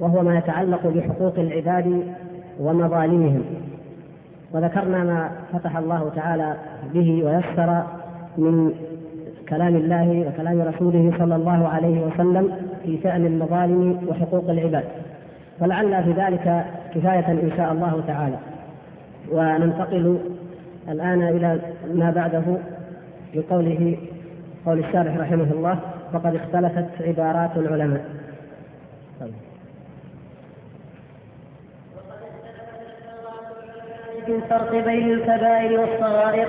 وهو ما يتعلق بحقوق العباد ومظالمهم. وذكرنا ما فتح الله تعالى به ويسر من كلام الله وكلام رسوله صلى الله عليه وسلم في شأن المظالم وحقوق العباد. ولعل في ذلك كفاية إن شاء الله تعالى. وننتقل الآن إلى ما بعده بقوله قول الشارح رحمه الله وقد اختلفت عبارات العلماء. طيب. في الفرق بين الكبائر والصغائر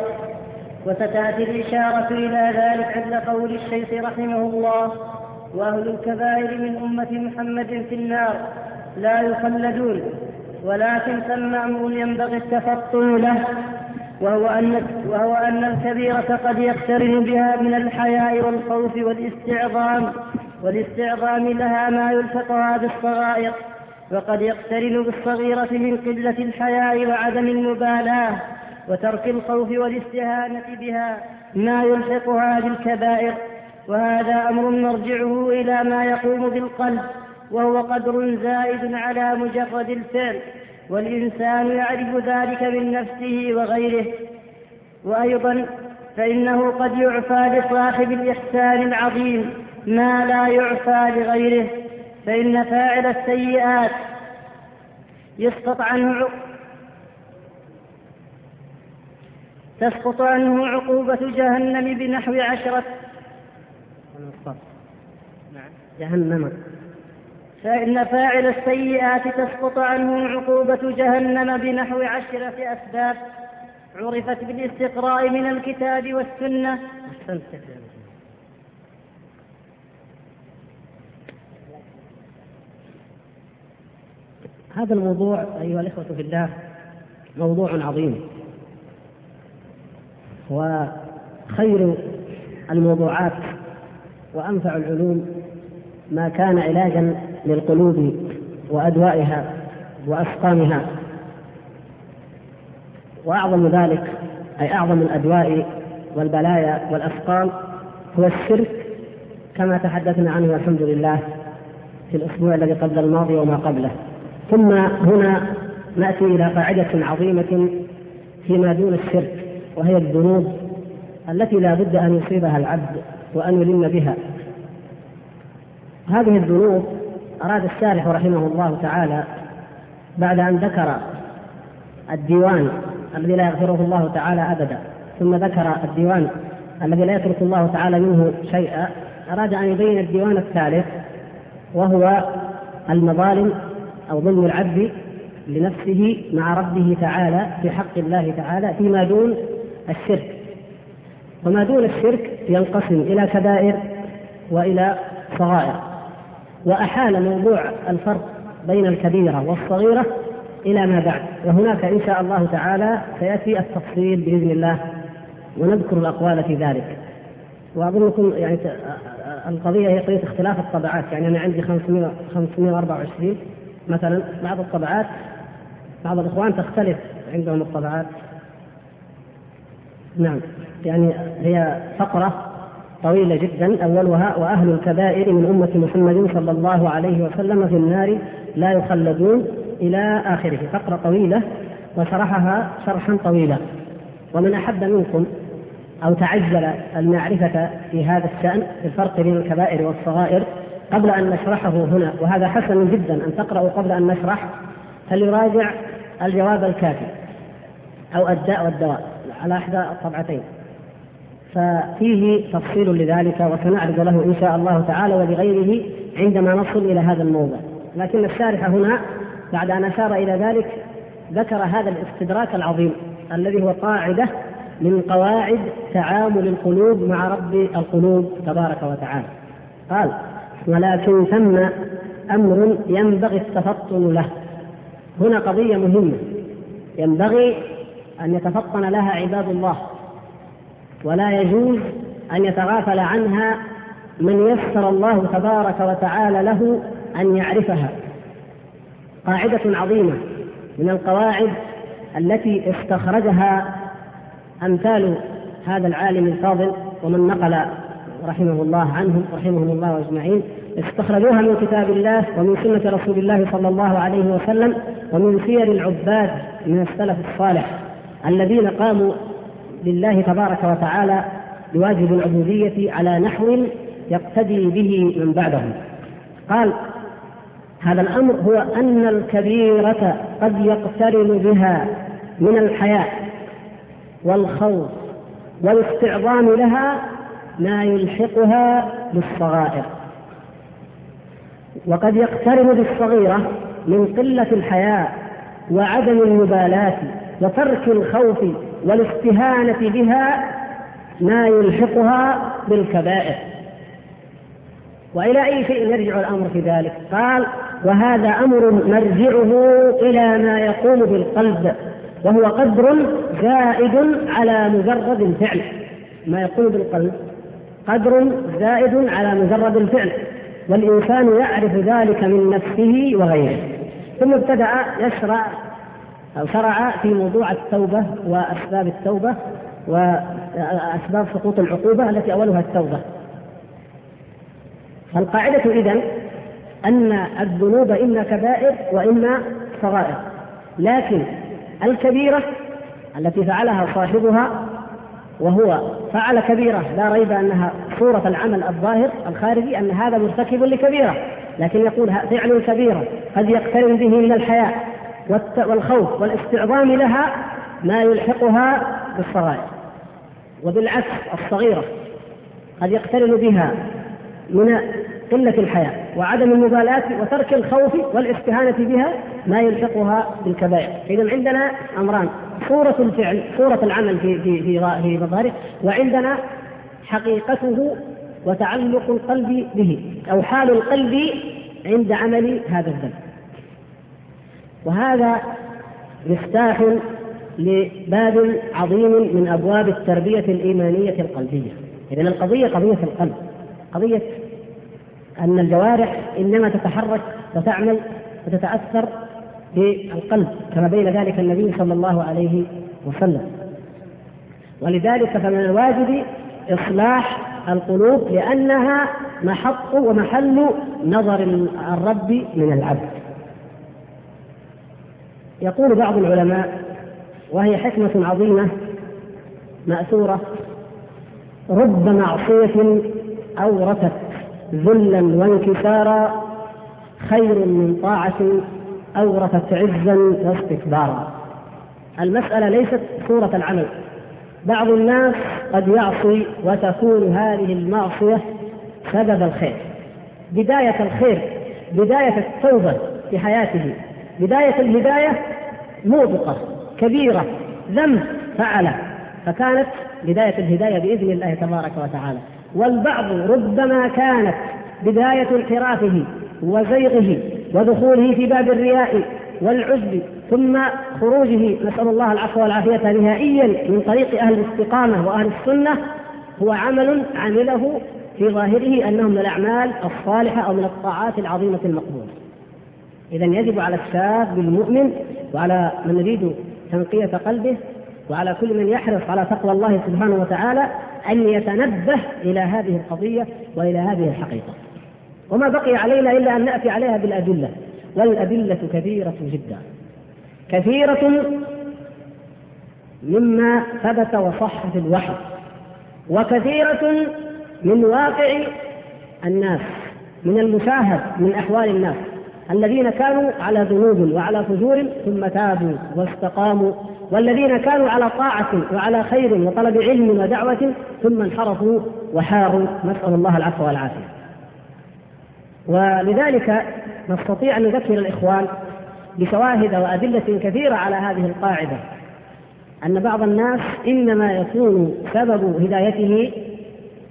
وستأتي الإشارة إلى ذلك عند قول الشيخ رحمه الله وأهل الكبائر من أمة محمد في النار لا يخلدون ولكن ثم أمر ينبغي التفطن له وهو أن وهو أن الكبيرة قد يقترن بها من الحياء والخوف والاستعظام والاستعظام لها ما يلحقها بالصغائر. وقد يقترن بالصغيرة من قلة الحياء وعدم المبالاة وترك الخوف والاستهانة بها ما يلحقها بالكبائر. وهذا أمر مرجعه إلى ما يقوم بالقلب وهو قدر زائد على مجرد الفعل والإنسان يعرف ذلك من نفسه وغيره. وأيضا فإنه قد يعفى لصاحب الإحسان العظيم ما لا يعفى لغيره. فإن فاعل السيئات يسقط عنه تسقط عنه عقوبة جهنم بنحو عشرة. جهنم فإن فاعل السيئات تسقط عنه عقوبة جهنم بنحو عشرة أسباب عرفت بالاستقراء من الكتاب والسنة هذا الموضوع أيها الإخوة في الله موضوع عظيم. وخير الموضوعات وأنفع العلوم ما كان علاجا للقلوب وأدوائها وأسقامها. وأعظم ذلك أي أعظم الأدواء والبلايا والأسقام هو الشرك كما تحدثنا عنه والحمد لله في الأسبوع الذي قبل الماضي وما قبله. ثم هنا نأتي إلى قاعدة عظيمة فيما دون الشرك وهي الذنوب التي لا بد أن يصيبها العبد وأن يلم بها. هذه الذنوب أراد الشارح رحمه الله تعالى بعد أن ذكر الديوان الذي لا يغفره الله تعالى أبدا ثم ذكر الديوان الذي لا يترك الله تعالى منه شيئا أراد أن يبين الديوان الثالث وهو المظالم أو ظلم العبد لنفسه مع ربه تعالى في حق الله تعالى فيما دون الشرك. وما دون الشرك ينقسم إلى كبائر وإلى صغائر. وأحال موضوع الفرق بين الكبيرة والصغيرة إلى ما بعد. وهناك إن شاء الله تعالى سيأتي التفصيل بإذن الله ونذكر الأقوال في ذلك. وأظنكم يعني القضية هي قضية اختلاف الطبعات يعني أنا عندي 500 524 مثلا بعض الطبعات بعض الإخوان تختلف عندهم الطبعات. نعم يعني هي فقرة طويلة جدا أولها وأهل الكبائر من أمة محمد صلى الله عليه وسلم في النار لا يخلدون إلى آخره. فقرة طويلة وشرحها شرحا طويلا. ومن أحب منكم أو تعجل المعرفة في هذا الشأن الفرق بين الكبائر والصغائر قبل أن نشرحه هنا وهذا حسن جدا أن تقرأوا قبل أن نشرح فليراجع الجواب الكافي أو الداء والدواء على إحدى الطبعتين. ففيه تفصيل لذلك وسنعرض له إن شاء الله تعالى ولغيره عندما نصل إلى هذا الموضع لكن الشارح هنا بعد أن أشار إلى ذلك ذكر هذا الاستدراك العظيم الذي هو قاعدة من قواعد تعامل القلوب مع رب القلوب تبارك وتعالى. قال ولكن ثم أمر ينبغي التفطن له. هنا قضية مهمة. ينبغي أن يتفطن لها عباد الله. ولا يجوز أن يتغافل عنها من يسر الله تبارك وتعالى له أن يعرفها. قاعدة عظيمة من القواعد التي استخرجها أمثال هذا العالم الفاضل ومن نقل رحمه الله عنهم رحمهم الله أجمعين. استخرجوها من كتاب الله ومن سنة رسول الله صلى الله عليه وسلم ومن سير العباد من السلف الصالح الذين قاموا لله تبارك وتعالى بواجب العبودية على نحو يقتدي به من بعدهم. قال هذا الأمر هو أن الكبيرة قد يقترن بها من الحياء والخوف والاستعظام لها ما يلحقها بالصغائر. وقد يقترن بالصغيرة من قلة الحياء وعدم المبالاة وترك الخوف والاستهانة بها ما يلحقها بالكبائر. وإلى أي شيء يرجع الأمر في ذلك؟ قال وهذا أمر مرجعه إلى ما يقوم بالقلب وهو قدر زائد على مجرد الفعل ما يقوم بالقلب؟ قدر زائد على مجرد الفعل والإنسان يعرف ذلك من نفسه وغيره. ثم ابتدأ يشرع أو شرع في موضوع التوبة وأسباب التوبة وأسباب سقوط العقوبة التي أولها التوبة. القاعدة إذن أن الذنوب إما كبائر وإما صغائر لكن الكبيرة التي فعلها صاحبها وهو فعل كبيرة لا ريب أنها صورة العمل الظاهر الخارجي أن هذا مرتكب لكبيرة لكن يقول فعل كبيرة قد يقترن به من الحياة والخوف والاستعظام لها ما يلحقها بالصغائر. وبالعكس الصغيرة قد يقترن بها من قلة الحياة وعدم المبالاة وترك الخوف والاستهانة بها ما يلحقها بالكبائر، إذا عندنا أمران صورة الفعل، صورة العمل في في في في مظهره، وعندنا حقيقته وتعلق القلب به أو حال القلب عند عمل هذا الذنب. وهذا مفتاح لباب عظيم من أبواب التربية الإيمانية القلبية. اذا القضية قضية القلب، قضية أن الجوارح إنما تتحرك وتعمل وتتأثر بالقلب كما بين ذلك النبي صلى الله عليه وسلم. ولذلك فمن الواجب إصلاح القلوب لأنها محط ومحل نظر الرب من العبد. يقول بعض العلماء وهي حكمة عظيمة مأثورة رب معصية أورثت ذلا وانكسارا خير من طاعة أورثت عزا واستكبارا. المسألة ليست صورة العمل. بعض الناس قد يعصي وتكون هذه المعصية سبب الخير. بداية الخير بداية التوبة في حياته. بداية الهداية موبقة كبيرة ذنب فعلة. فكانت بداية الهداية بإذن الله تبارك وتعالى. والبعض ربما كانت بداية انحرافه وزيغه ودخوله في باب الرياء والعجب ثم خروجه نسأل الله العفو والعافية نهائيا من طريق أهل الاستقامة وأهل السنة. هو عمل عمله في ظاهره أنه من الأعمال الصالحة أو من الطاعات العظيمة المقبولة. إذا يجب على الشاب المؤمن وعلى من يريد تنقية قلبه وعلى كل من يحرص على تقوى الله سبحانه وتعالى أن يتنبه إلى هذه القضية وإلى هذه الحقيقة. وما بقي علينا إلا أن نأتي عليها بالأدلة. والأدلة كثيرة جدا. كثيرة مما ثبت وصح في الوحي. وكثيرة من واقع الناس من المشاهد من أحوال الناس الذين كانوا على ذنوب وعلى فجور ثم تابوا واستقاموا والذين كانوا على طاعة وعلى خير وطلب علم ودعوة ثم انحرفوا وحاروا. نسأل الله العفو والعافية. ولذلك نستطيع أن نذكر الإخوان بشواهد وأدلة كثيرة على هذه القاعدة. أن بعض الناس إنما يكون سبب هدايته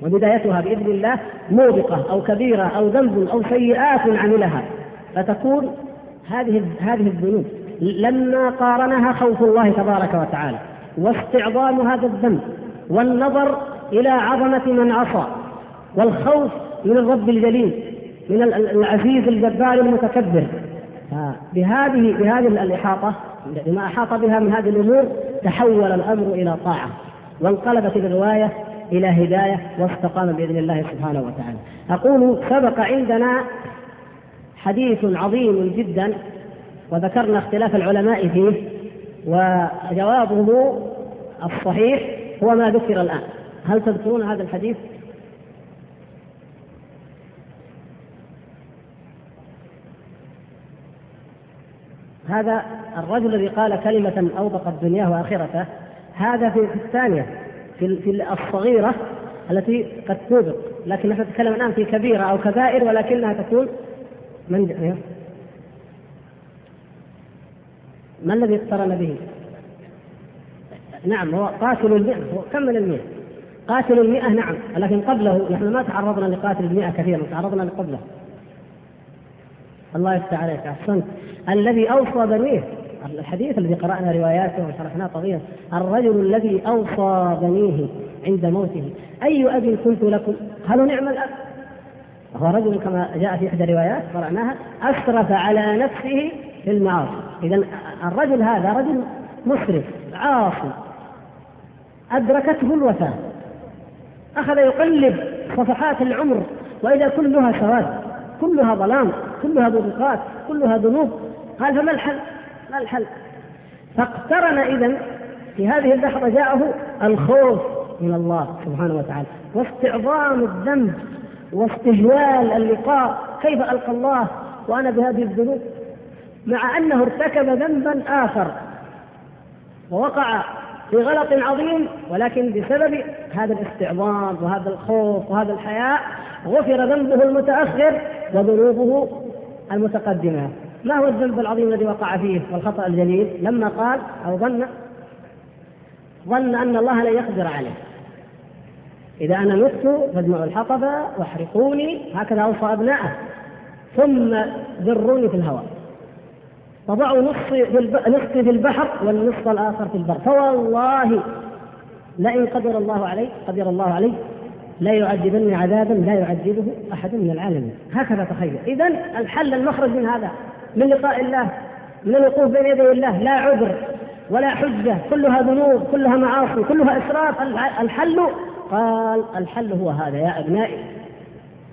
وبدايتها بإذن الله موبقة أو كبيرة أو ذنب أو سيئات عملها. فتكون هذه هذه الذنوب. لما قارنها خوف الله تبارك وتعالى واستعظام هذا الذنب والنظر إلى عظمة من عصى والخوف من الرب الجليل من العزيز الجبار المتكبر. بهذه بهذه الإحاطة بما أحاط بها من هذه الأمور تحول الأمر إلى طاعة وانقلبت الرواية إلى هداية واستقام بإذن الله سبحانه وتعالى. أقول سبق عندنا حديث عظيم جدا وذكرنا اختلاف العلماء فيه وجوابه الصحيح هو ما ذكر الآن هل تذكرون هذا الحديث؟ هذا الرجل الذي قال كلمة أوبقت دنياه وآخرته هذا في الثانية في في الصغيرة التي قد توبق لكن نحن نتكلم الآن في كبيرة أو كبائر ولكنها تكون من إيه؟ ما الذي اقترن به؟ نعم هو قاتل المئة هو كمل المئة؟ قاتل المئة نعم لكن قبله نحن ما تعرضنا لقاتل المئة كثيرا تعرضنا لقبله. الله يفتح عليك أحسنت. الذي أوصى بنيه الحديث الذي قرأنا رواياته وشرحناه طويلا الرجل الذي أوصى بنيه عند موته أي أب كنت لكم؟ قالوا نعم الأب. هو رجل كما جاء في إحدى الروايات قرأناها أسرف على نفسه في المعاصي. اذا الرجل هذا رجل مسرف عاصي. أدركته الوفاة. أخذ يقلب صفحات العمر وإذا كلها سواد كلها ظلام كلها ضرقات كلها ذنوب. قال فما الحل؟ ما الحل؟ فاقترن اذا في هذه اللحظة جاءه الخوف من الله سبحانه وتعالى واستعظام الذنب واستجوال اللقاء. كيف ألقى الله وأنا بهذه الذنوب؟ مع أنه ارتكب ذنبا آخر ووقع في غلط عظيم ولكن بسبب هذا الاستعظام وهذا الخوف وهذا الحياء غفر ذنبه المتأخر وذنوبه المتقدمة. ما هو الذنب العظيم الذي وقع فيه والخطأ الجليل؟ لما قال أو ظن ظن أن الله لن يقدر عليه. إذا أنا مت فاجمعوا الحطب واحرقوني هكذا أوصى أبنائه ثم ذروني في الهواء. وضعوا نصفي في, نصفي في البحر والنصف الآخر في البر. فوالله لئن قدر الله علي قدر الله علي لا يعذبني عذابا لا يعذبه أحد من العالمين. هكذا تخيل. اذا الحل المخرج من هذا من لقاء الله من الوقوف بين يدي الله لا عذر ولا حجة كلها ذنوب كلها معاصي كلها اسراف الحل قال الحل هو هذا يا أبنائي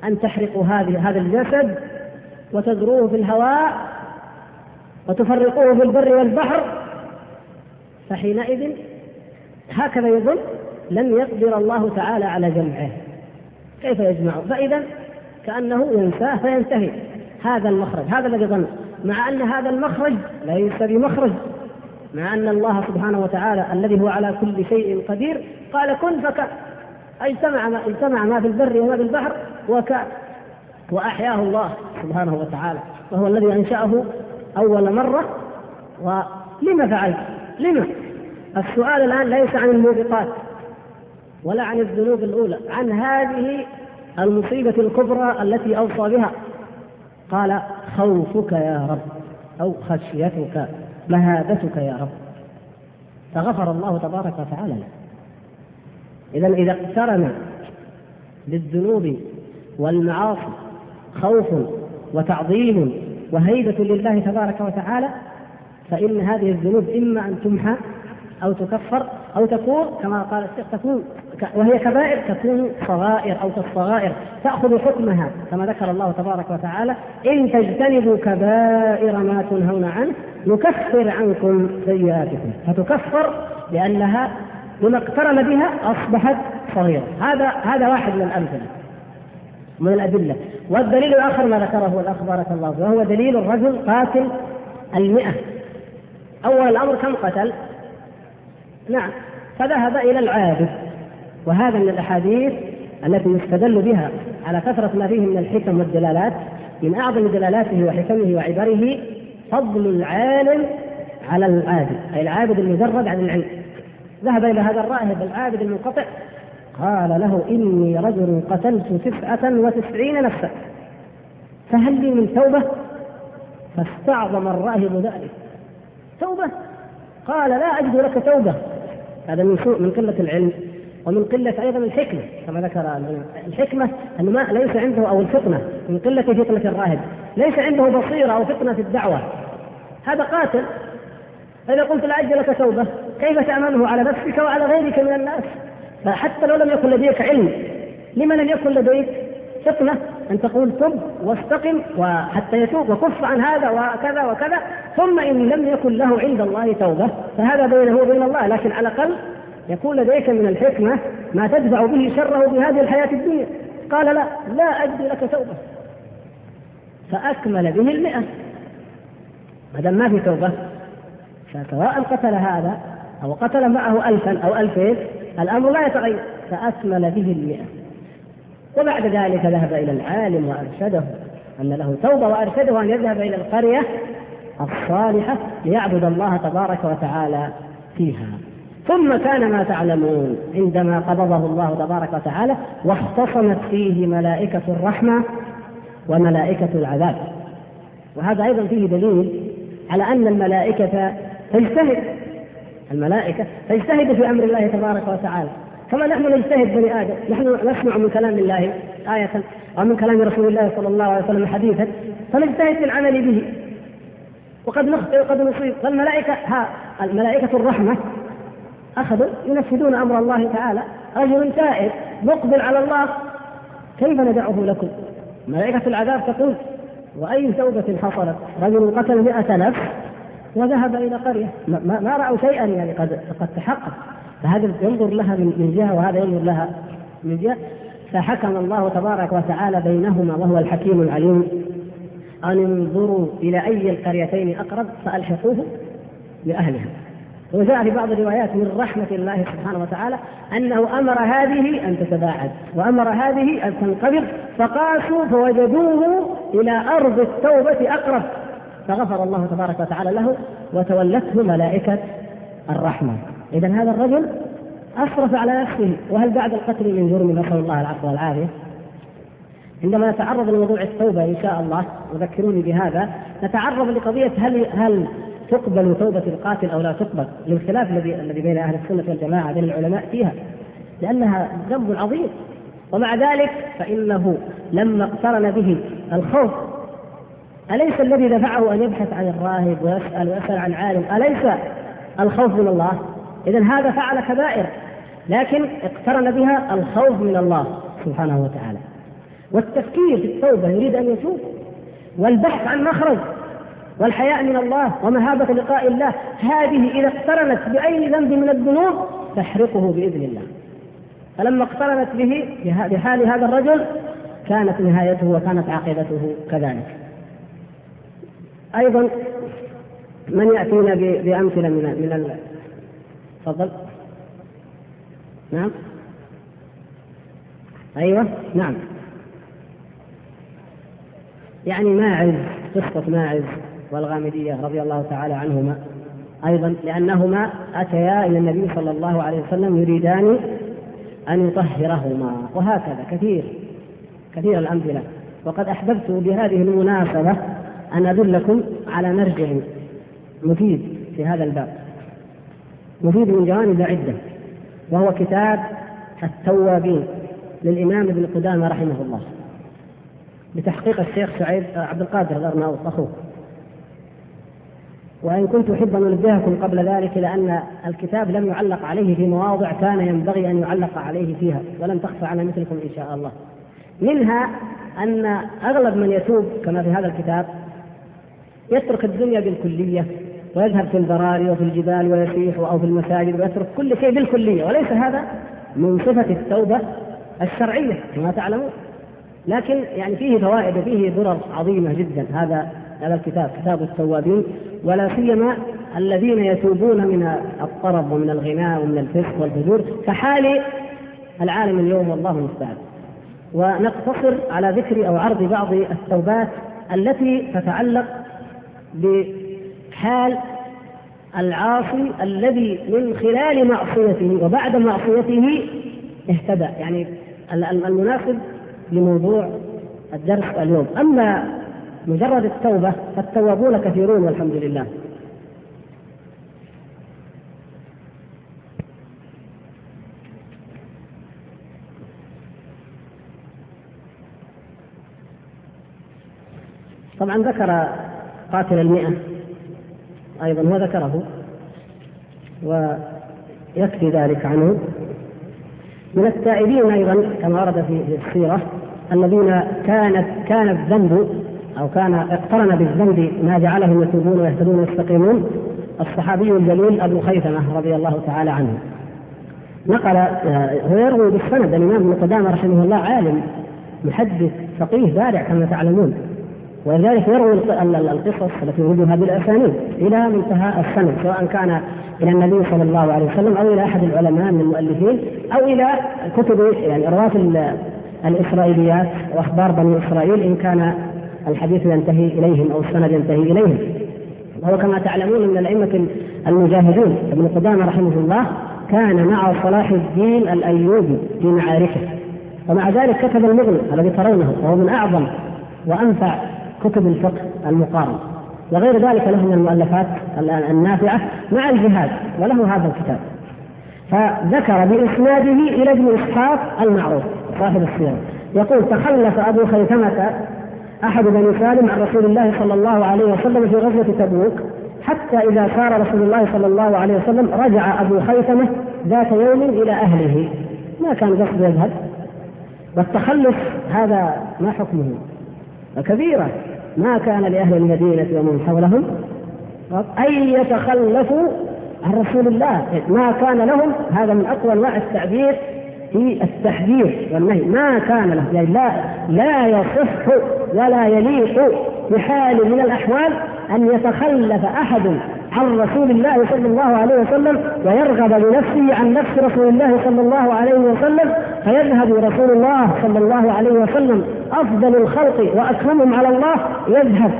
أن تحرقوا هذه هذا الجسد وتذروه في الهواء وتفرقوه في البر والبحر فحينئذ هكذا يظن لن يقدر الله تعالى على جمعه. كيف يجمعه فإذا كأنه ينساه فينتهي. هذا المخرج هذا الذي ظن. مع أن هذا المخرج ليس بمخرج. مع أن الله سبحانه وتعالى الذي هو على كل شيء قدير قال كن فكان اجتمع ما اجتمع ما في البر وما في البحر وكان وأحياه الله سبحانه وتعالى. وهو الذي أنشأه أول مرة ولم فعلت؟ لما؟ السؤال الآن ليس عن الموبقات ولا عن الذنوب الأولى عن هذه المصيبة الكبرى التي أوصى بها قال خوفك يا رب أو خشيتك مهابتك يا رب فغفر الله تبارك وتعالى له إذا إذا اقترن بالذنوب والمعاصي خوف وتعظيم وهيبة لله تبارك وتعالى فإن هذه الذنوب إما أن تمحى أو تكفر أو تكون كما قال الشيخ تكون وهي كبائر تكون صغائر أو كالصغائر تأخذ حكمها كما ذكر الله تبارك وتعالى إن تجتنبوا كبائر ما تنهون عنه نكفر عنكم سيئاتكم فتكفر لأنها بما اقترن بها أصبحت صغيرة. هذا هذا واحد من الأمثلة. من الأدلة. والدليل الآخر ما ذكره الأخ بارك الله فيه وهو دليل الرجل قاتل المئة. أول الأمر كم قتل؟ نعم فذهب إلى العابد. وهذا من الأحاديث التي يستدل بها على كثرة ما فيه من الحكم والدلالات. من أعظم دلالاته وحكمه وعبره فضل العالم على العابد أي العابد المجرد عن العلم. ذهب إلى هذا الراهب العابد المنقطع. قال له إني رجل قتلت تسعة وتسعين نفسا. فهل لي من توبة؟ فاستعظم الراهب ذلك. توبة؟ قال لا أجد لك توبة. هذا من سوء من قلة العلم ومن قلة أيضا الحكمة كما ذكر الحكمة أنه ما ليس عنده أو الفطنة من قلة فطنة الراهب. ليس عنده بصيرة أو فطنة في الدعوة. هذا قاتل. فإذا قلت لا أجل لك توبة كيف تأمنه على نفسك وعلى غيرك من الناس؟ فحتى لو لم يكن لديك علم لما لم يكن لديك فطنة؟ أن تقول تب واستقم وحتى يتوب وكف عن هذا وكذا وكذا ثم إن لم يكن له عند الله توبة فهذا بينه وبين الله لكن على الأقل يكون لديك من الحكمة ما تدفع به شره بهذه الحياة الدنيا. قال لا لا أجد لك توبة. فأكمل به المئة. ما دام ما في توبة فسواء قتل هذا أو قتل معه ألفا أو ألفين الأمر لا يتغير فأكمل به المئة. وبعد ذلك ذهب إلى العالم وأرشده أن له توبة وأرشده أن يذهب إلى القرية الصالحة ليعبد الله تبارك وتعالى فيها. ثم كان ما تعلمون عندما قبضه الله تبارك وتعالى واختصمت فيه ملائكة الرحمة وملائكة العذاب. وهذا أيضا فيه دليل على أن الملائكة تجتهد الملائكة تجتهد في أمر الله تبارك وتعالى. كما نحن نجتهد بني آدم، نحن نسمع من كلام الله آية أو من كلام رسول الله صلى الله عليه وسلم حديثا فنجتهد في العمل به. وقد نخطئ وقد نصيب. فالملائكة ها الملائكة الرحمة أخذوا ينفذون أمر الله تعالى. رجل تائب مقبل على الله كيف ندعه لكم؟ ملائكة العذاب تقول وأي توبة حصلت؟ رجل قتل مئة نفس وذهب إلى قرية. ما, ما رأوا شيئا يعني قد قد تحقق. فهذا ينظر لها من جهة وهذا ينظر لها من جهة. فحكم الله تبارك وتعالى بينهما وهو الحكيم العليم. أن انظروا إلى أي القريتين أقرب فألحقوه بأهلها. وجاء في بعض الروايات من رحمة الله سبحانه وتعالى أنه أمر هذه أن تتباعد وأمر هذه أن تنقبض فقاسوا فوجدوه إلى أرض التوبة أقرب. فغفر الله تبارك وتعالى له وتولته ملائكة الرحمة. إذا هذا الرجل أسرف على نفسه. وهل بعد القتل من جرم نسأل الله العفو والعافية؟ عندما نتعرض لموضوع التوبة إن شاء الله وذكروني بهذا نتعرض لقضية هل هل تقبل توبة القاتل أو لا تقبل؟ للخلاف الذي الذي بين أهل السنة والجماعة بين العلماء فيها. لأنها ذنب عظيم. ومع ذلك فإنه لما اقترن به الخوف أليس الذي دفعه أن يبحث عن الراهب ويسأل ويسأل عن عالم؟ أليس الخوف من الله؟ إذا هذا فعل كبائر لكن اقترن بها الخوف من الله سبحانه وتعالى. والتفكير في التوبة يريد أن يتوب والبحث عن مخرج والحياء من الله ومهابة لقاء الله هذه إذا اقترنت بأي ذنب من الذنوب تحرقه بإذن الله. فلما اقترنت به بحال هذا الرجل كانت نهايته وكانت عاقبته كذلك. أيضا من يأتينا بأمثلة من من تفضل. نعم. أيوه نعم. يعني ماعز قصة ماعز والغامدية رضي الله تعالى عنهما. أيضا لأنهما أتيا إلى النبي صلى الله عليه وسلم يريدان أن يطهرهما وهكذا كثير كثير الأمثلة. وقد أحببت بهذه المناسبة أن أدلكم على مرجع مفيد في هذا الباب. مفيد من جوانب عدة وهو كتاب التوابين للإمام ابن قدامة رحمه الله بتحقيق الشيخ سعيد عبد القادر الأرناؤوط أخوه وإن كنت أحب أن أنبهكم قبل ذلك لأن الكتاب لم يعلق عليه في مواضع كان ينبغي أن يعلق عليه فيها ولن تخفى على مثلكم إن شاء الله. منها أن أغلب من يتوب كما في هذا الكتاب يترك الدنيا بالكلية ويذهب في البراري وفي الجبال ويسيح أو في المساجد ويترك كل شيء بالكلية. وليس هذا من صفة التوبة الشرعية كما تعلمون. لكن يعني فيه فوائد وفيه ضرر عظيمة جدا. هذا هذا الكتاب كتاب التوابين. ولا سيما الذين يتوبون من الطرب ومن الغناء ومن الفسق والفجور كحال العالم اليوم والله المستعان. ونقتصر على ذكر أو عرض بعض التوبات التي تتعلق بحال العاصي الذي من خلال معصيته وبعد معصيته اهتدى. يعني المناسب لموضوع الدرس اليوم. أما مجرد التوبة فالتوابون كثيرون والحمد لله. طبعا ذكر قاتل المئة أيضا وذكره ويكفي ذلك عنه. من التائبين أيضا كما ورد في السيرة الذين كانت كان الذنب أو كان اقترن بالذنب ما جعلهم يتوبون ويهتدون ويستقيمون الصحابي الجليل أبو خيثمة رضي الله تعالى عنه. نقل هو يروي بالسند الإمام ابن قدامة رحمه الله عالم محدث فقيه بارع كما تعلمون. ولذلك يروي القصص التي وجدها بالأسانيد إلى منتهى السند سواء كان إلى النبي صلى الله عليه وسلم أو إلى أحد العلماء من المؤلفين أو إلى كتب يعني رواه الإسرائيليات وأخبار بني إسرائيل إن كان الحديث ينتهي إليهم أو السند ينتهي إليهم. وهو كما تعلمون من الأئمة المجاهدون ابن قدامة رحمه الله كان مع صلاح الدين الأيوبي في معاركه ومع ذلك كتب المغني الذي ترونه وهو من أعظم وأنفع كتب الفقه المقارن. وغير ذلك له من المؤلفات النافعة مع الجهاد وله هذا الكتاب. فذكر بإسناده إلى ابن إسحاق المعروف صاحب السيره يقول تخلف أبو خيثمة أحد بني سالم عن رسول الله صلى الله عليه وسلم في غزوة تبوك حتى إذا سار رسول الله صلى الله عليه وسلم رجع أبو خيثمة ذات يوم إلى أهله. ما كان قصد يذهب. والتخلف هذا ما حكمه؟ كبيرة. ما كان لأهل المدينة ومن حولهم أن يتخلفوا عن رسول الله. ما كان لهم هذا من أقوى أنواع التعبير في التحذير والنهي. ما كان له يعني لا لا يصح ولا يليق بحال من الأحوال أن يتخلف أحد عن رسول الله صلى الله عليه وسلم ويرغب بنفسه عن نفس رسول الله صلى الله عليه وسلم فيذهب رسول الله صلى الله عليه وسلم. أفضل الخلق وأكرمهم على الله يذهب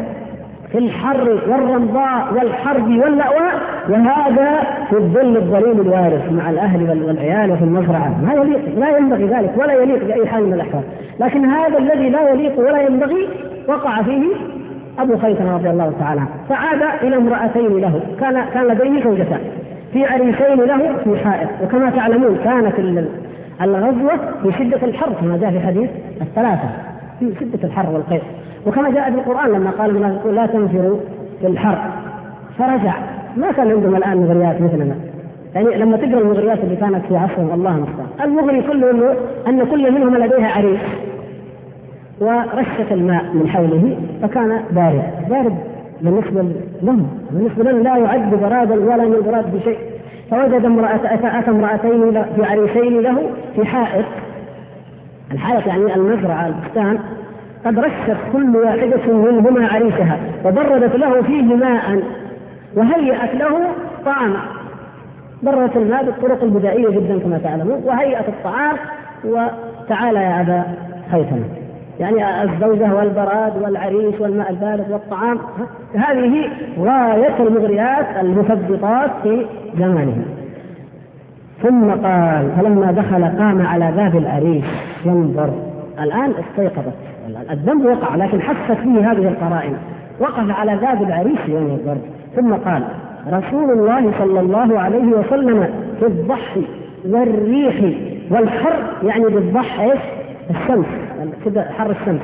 في الحر والرمضاء والحرب واللأواء وهذا في الظل الظليل الوارث مع الأهل والعيال وفي المزرعة. ما يليق لا ينبغي ذلك ولا يليق بأي حال من الأحوال. لكن هذا الذي لا يليق ولا ينبغي وقع فيه أبو خيثمه رضي الله تعالى فعاد إلى امرأتين له. كان كان لديه زوجتان. في عريسين له في حائط. وكما تعلمون كانت الغزوة في شدة الحر كما جاء في حديث الثلاثة. في شدة الحر والقيء وكما جاء في القرآن لما قال لا تنفروا في الحر. فرجع. ما كان عندهم الآن مغريات مثلنا. يعني لما تقرا المغريات اللي كانت في عصرهم الله المستعان. المغري كله أن كل منهم لديها عريس. ورشة الماء من حوله فكان بارد. بارد بالنسبة لهم بالنسبة لنا لا يعد برادا ولا من براد بشيء. فوجد امرأة أتى امرأتين في عريسين له في حائط. الحائط يعني المزرعة البستان. قد رشت كل واحدة منهما عريسها وبردت له فيه ماء وهيأت له طعاما بردت الماء بالطرق البدائية جدا كما تعلمون وهيأت الطعام وتعالى يا أبا خيثمة يعني الزوجة والبراد والعريس والماء البارد والطعام هذه غاية المغريات المثبطات في زمانهم. ثم قال فلما دخل قام على باب العريس ينظر. الآن استيقظت. الذنب وقع لكن حست فيه هذه القرائن. وقف على باب العريس ينظر. ثم قال رسول الله صلى الله عليه وسلم في الضحي والريح والحر يعني بالضحى إيش؟ الشمس كده حر الشمس.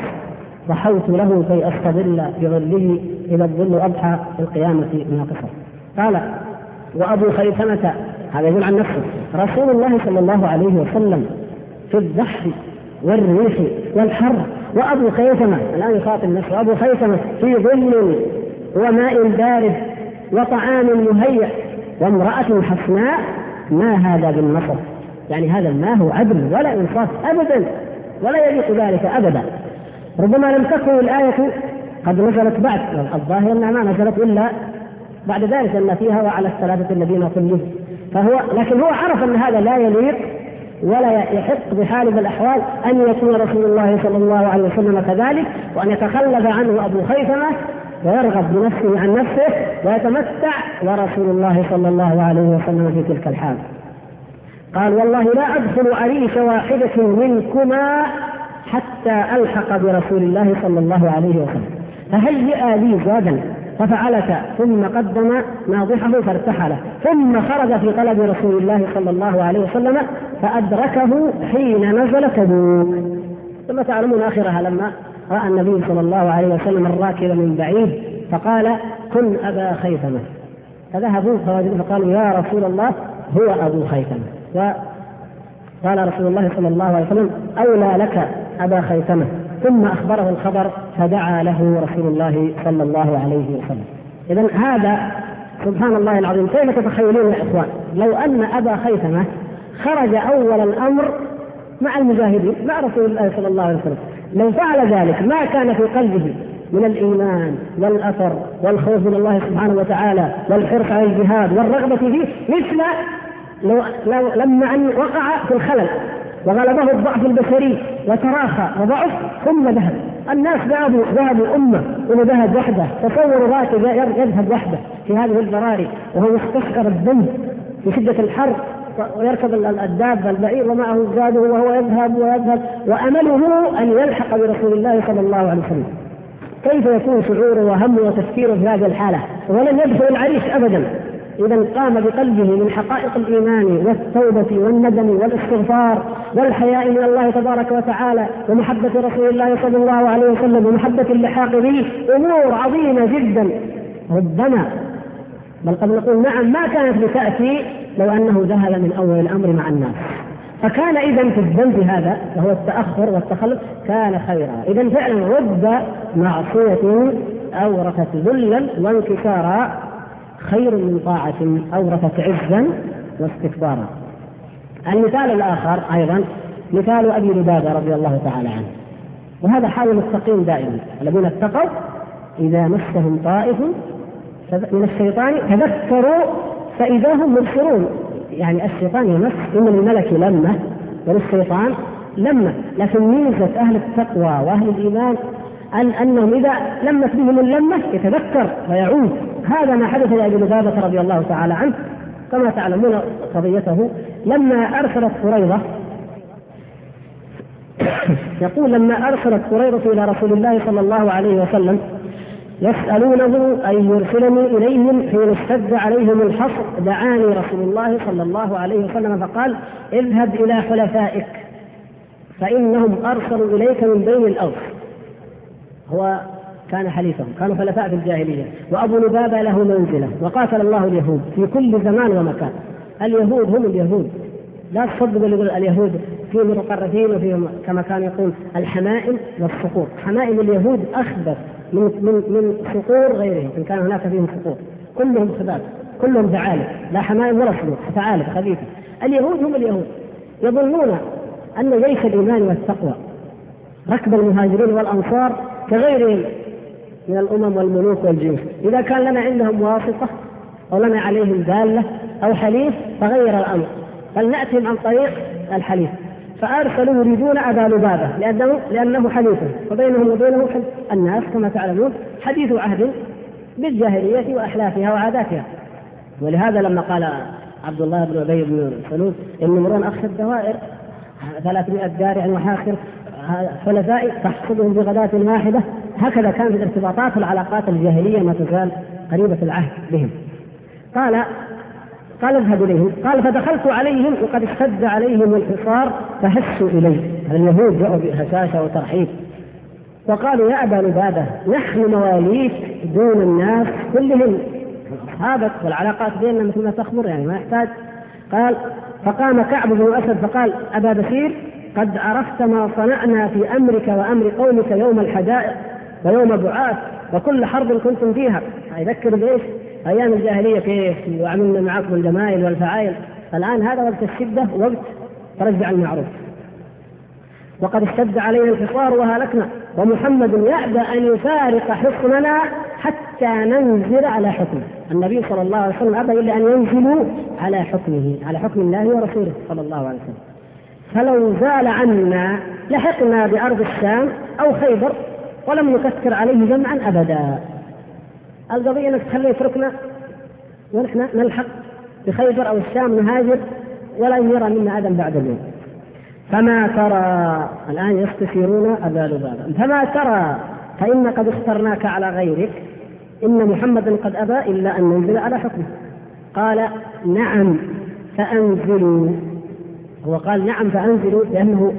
ضحوت له كي استظل بظله إذا الظل أضحى في القيامة ناقصا قال وأبو خيثمة هذا يقول عن نفسه رسول الله صلى الله عليه وسلم في الضحي والريح والحر وأبو خيثمة الآن يخاطب نفسه ابو خيثمة في ظل وماء بارد وطعام مهيأ وامرأة حسناء ما هذا بالنصر؟ يعني هذا ما هو عدل ولا إنصاف أبدا. ولا يليق ذلك أبدا. ربما لم تكن الآية قد نزلت بعد الظاهر أنها ما نزلت إلا بعد ذلك أن فيها وعلى الثلاثه الذين خلفوا فهو لكن هو عرف أن هذا لا يليق ولا يحق بحال من الأحوال أن يكون رسول الله صلى الله عليه وسلم كذلك وأن يتخلف عنه أبو خيثمة ويرغب بنفسه عن نفسه ويتمتع ورسول الله صلى الله عليه وسلم في تلك الحال. قال والله لا أدخل عريش واحدة منكما حتى ألحق برسول الله صلى الله عليه وسلم. فهيئ لي زادا ففعلت ثم قدم ناضحه فارتحل. ثم خرج في طلب رسول الله صلى الله عليه وسلم فأدركه حين نزل تبوك. ثم تعلمون آخرها لما رأى النبي صلى الله عليه وسلم الراكب من بعيد فقال كن أبا خيثمة. فذهبوا فقالوا يا رسول الله هو أبو خيثمة. قال رسول الله صلى الله عليه وسلم أولى لك أبا خيثمة. ثم أخبره الخبر فدعا له رسول الله صلى الله عليه وسلم. إذا هذا سبحان الله العظيم كيف تتخيلون يا إخوان؟ لو أن أبا خيثمة خرج أول الأمر مع المجاهدين مع رسول الله صلى الله عليه وسلم. لو فعل ذلك ما كان في قلبه من الإيمان والأثر والخوف من الله سبحانه وتعالى والحرص على الجهاد والرغبة فيه مثل لو, لما أن وقع في الخلل وغلبه الضعف البشري وتراخى وضعف ثم ذهب الناس ذهبوا ذهبوا أمة إنه ذهب وحده تصوروا راكب يذهب وحده في هذه البراري وهو مستشعر الذنب في شدة الحر ويركب الدابة البعير ومعه زاده وهو يذهب ويذهب وأمله أن يلحق برسول الله صلى الله عليه وسلم. كيف يكون شعوره وهمه وتفكيره في هذه الحالة؟ ولن يدخل العريش ابدا. إذا قام بقلبه من حقائق الإيمان والتوبة والندم والإستغفار والحياء من الله تبارك وتعالى ومحبة رسول الله صلى الله عليه وسلم ومحبة اللحاق به أمور عظيمة جدا. ربما بل قد نقول نعم ما كانت لتاتي لو أنه ذهب من أول الأمر مع الناس. فكان اذا في الذنب هذا وهو التأخر والتخلف كان خيرا. اذا فعلا رب معصية أورثت ذلا وانكسارا. خير من طاعة اورثت عزا واستكبارا. المثال الآخر أيضا مثال أبي لبابة رضي الله تعالى عنه. وهذا حال المتقين دائما. الذين اتقوا إذا مسهم طائف من الشيطان تذكروا فإذا هم مبصرون. يعني الشيطان يمس إن للملك لمة وللشيطان لمة. لكن ميزة أهل التقوى وأهل الإيمان أن أنهم إذا لمت بهم اللمة يتذكر ويعود. هذا ما حدث لأبي لبابة رضي الله تعالى عنه. كما تعلمون قضيته لما أرسلت قريضة يقول لما أرسلت قريضة إلى رسول الله صلى الله عليه وسلم يسألونه أن يرسلني إليهم حين اشتد عليهم الحصر دعاني رسول الله صلى الله عليه وسلم فقال اذهب إلى حلفائك فإنهم أرسلوا إليك من بين الأرض هو كان حليفهم كانوا حلفاء في الجاهلية. وأبو لبابة له منزلة وقاتل الله اليهود في كل زمان ومكان. اليهود هم اليهود. لا تصدقوا اللي يقول اليهود فيهم المقرفين وفيهم كما كان يقول الحمائم والصقور. حمائم اليهود أخبث من من من صقور غيرهم إن كان هناك فيهم صقور. كلهم خباب كلهم ثعالب. لا حمائم ولا صقور ثعالب خبيثة. اليهود هم اليهود. يظنون أن جيش الإيمان والتقوى. ركب المهاجرين والأنصار كغيرهم من الأمم والملوك والجيوش إذا كان لنا عندهم واسطة أو لنا عليهم دالة أو حليف فغير الأمر. بل نأتهم عن طريق الحليف. فأرسلوا يريدون أبا لبابة لأنه لأنه حليف. وبينهم وبينه الناس كما تعلمون حديث عهد بالجاهلية واحلافها وعاداتها. ولهذا لما قال عبد الله بن أبي بن سلول إن امرؤ اخشى الدوائر 300 دارع وحاخر حلفائي تحصدهم بغداة واحدة. هكذا كانت الارتباطات والعلاقات الجاهلية ما تزال قريبة العهد بهم. قال قال اذهب إليهم. قال فدخلت عليهم وقد اشتد عليهم الحصار فهشوا الي اليهود جاءوا بهشاشة وترحيب. وقالوا يا أبا لبابة نحن مواليك دون الناس كلهم. اصحابك والعلاقات بيننا مثل ما تخبر يعني ما يحتاج. قال فقام كعب بن أسد فقال أبا بشير قد عرفت ما صنعنا في أمرك وأمر قومك يوم الحدائق ويوم بعاث وكل حرب كنتم فيها. يذكر بإيش؟ أيام الجاهلية كيف؟ وعملنا معكم الجمايل والفعايل. الآن هذا وقت الشدة وقت ترجع المعروف. وقد اشتد علينا الحصار وهلكنا. ومحمد يأبى أن يفارق حصننا حتى ننزل على حكمه. النبي صلى الله عليه وسلم أبى إلا أن ينزلوا على حكمه على حكم الله ورسوله صلى الله عليه وسلم. فلو زال عنا لحقنا بأرض الشام أو خيبر ولم نكثر عليه جمعا أبدا. القضية إنك تخليه يتركنا؟ ونحن نلحق بخيبر أو الشام نهاجر ولا يرى منا أذى بعد اليوم. فما ترى الآن يستشيرون ابا لبابه فما ترى فإن قد اخترناك على غيرك. إن محمدا قد أبى إلا أن ننزل على حكمه. قال نعم فأنزلوا. هو قال نعم فأنزلوا لأنه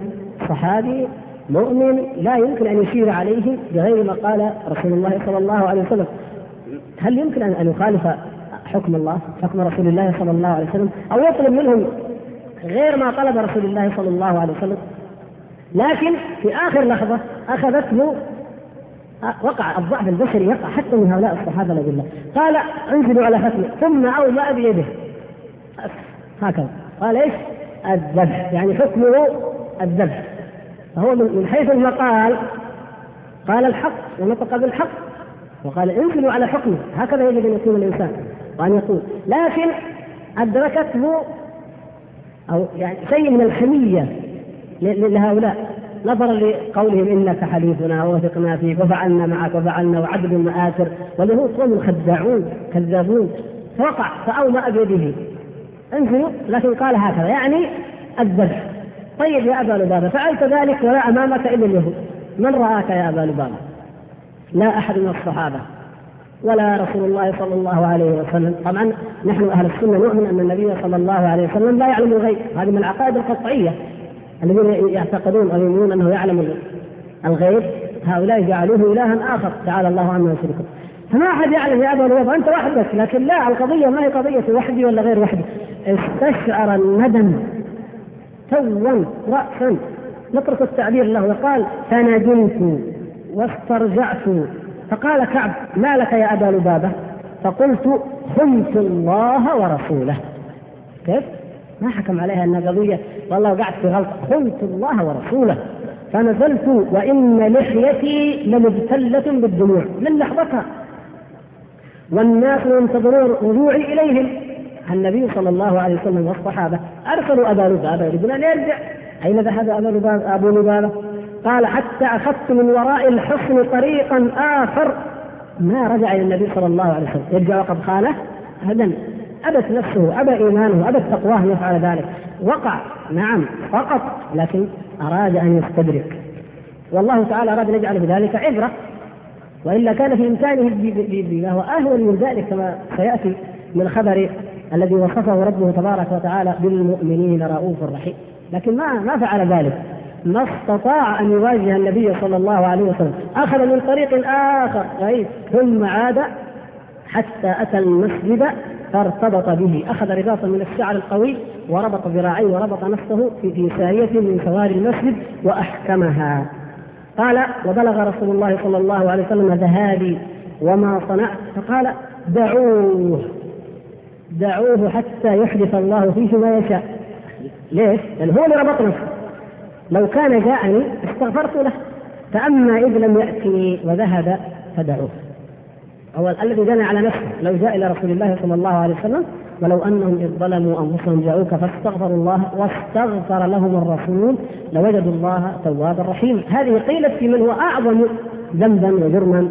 صحابي مؤمن لا يمكن أن يشير عليه بغير ما قال رسول الله صلى الله عليه وسلم. هل يمكن ان يخالف حكم الله حكم رسول الله صلى الله عليه وسلم؟ أو يطلب منهم غير ما طلب رسول الله صلى الله عليه وسلم؟ لكن في آخر لحظة أخذته وقع الضعف البشري يقع حتى من هؤلاء الصحابة الله قال انزلوا على حكمه ثم أومأ بيده. هكذا. قال إيش؟ الذبح يعني حكمه الذبح. فهو من حيث المقال قال الحق ونطق بالحق وقال انزلوا على حكمه. هكذا يجب أن يكون الإنسان وأن يقول. لكن أدركته أو يعني شيء من الحمية لهؤلاء. نظرا لقولهم إنك حليفنا ووثقنا فيك وفعلنا معك وفعلنا وعدد المآثر واليهود قوم خداعون كذابون. فوقع فأومأ بيده. انزلوا لكن قال هكذا يعني الذبح. طيب يا أبا لبابة فعلت ذلك ولا أمامك إلا اليهود. من رآك يا أبا لبابة؟ لا أحد من الصحابة ولا رسول الله صلى الله عليه وسلم. طبعا نحن أهل السنة نؤمن أن النبي صلى الله عليه وسلم لا يعلم الغيب. هذه من العقائد القطعية. الذين يعتقدون أو يؤمنون أنه يعلم الغيب هؤلاء جعلوه الها آخر. تعالى الله عما يشركون. فما أحد يعلم يا ابا لبابه أنت وحدك لكن لا القضية ما هي قضية وحدي ولا غير وحدي. استشعر الندم. توا رأسا. نترك التعبير له وقال فندمت واسترجعت. فقال كعب ما لك يا أبا لبابة؟ فقلت خنت الله ورسوله. كيف؟ ما حكم عليها أنها قضية؟ والله وقعت في غلط. خنت الله ورسوله. فنزلت وإن لحيتي لمبتلة بالدموع. من لحظتها؟ والناس ينتظرون رجوعي إليهم. النبي صلى الله عليه وسلم والصحابة أرسلوا أبا لبابة. يريدون أن يرجع؟ أين ذهب أبا لبابة؟ أبو لبابة. قال حتى أخذت من وراء الحصن طريقا آخر. ما رجع إلى النبي صلى الله عليه وسلم. يرجع وقد خانه. أبدا. أبت نفسه أبى إيمانه أبت تقواه أن يفعل ذلك. وقع. نعم فقط. لكن أراد أن يستدرك. والله تعالى أراد أن يجعل بذلك عبرة. وإلا كان في إمكانه بما هو أهون من ذلك كما سيأتي من خبر الذي وصفه ربه تبارك وتعالى بالمؤمنين رؤوف رحيم. لكن ما ما فعل ذلك. ما استطاع أن يواجه النبي صلى الله عليه وسلم. أخذ من طريق آخر غريب ثم عاد حتى أتى المسجد فارتبط به. أخذ رباطا من الشعر القوي وربط ذراعيه وربط نفسه في سارية من سواري المسجد وأحكمها. قال وبلغ رسول الله صلى الله عليه وسلم ذهابي وما صنعت. فقال دعوه دعوه حتى يحدث الله فيه ما يشاء. ليش؟ لأن هو اللي ربط نفسه لو كان جاءني استغفرت له. فأما إذ لم يأتني وذهب فدعوه. هو الذي جنى على نفسه. لو جاء إلى رسول الله صلى الله عليه وسلم ولو أنهم إذ ظلموا أنفسهم جاءوك فاستغفروا الله واستغفر لهم الرسول لوجدوا الله توابا رحيما. هذه قيلت في من هو أعظم ذنبا وجرما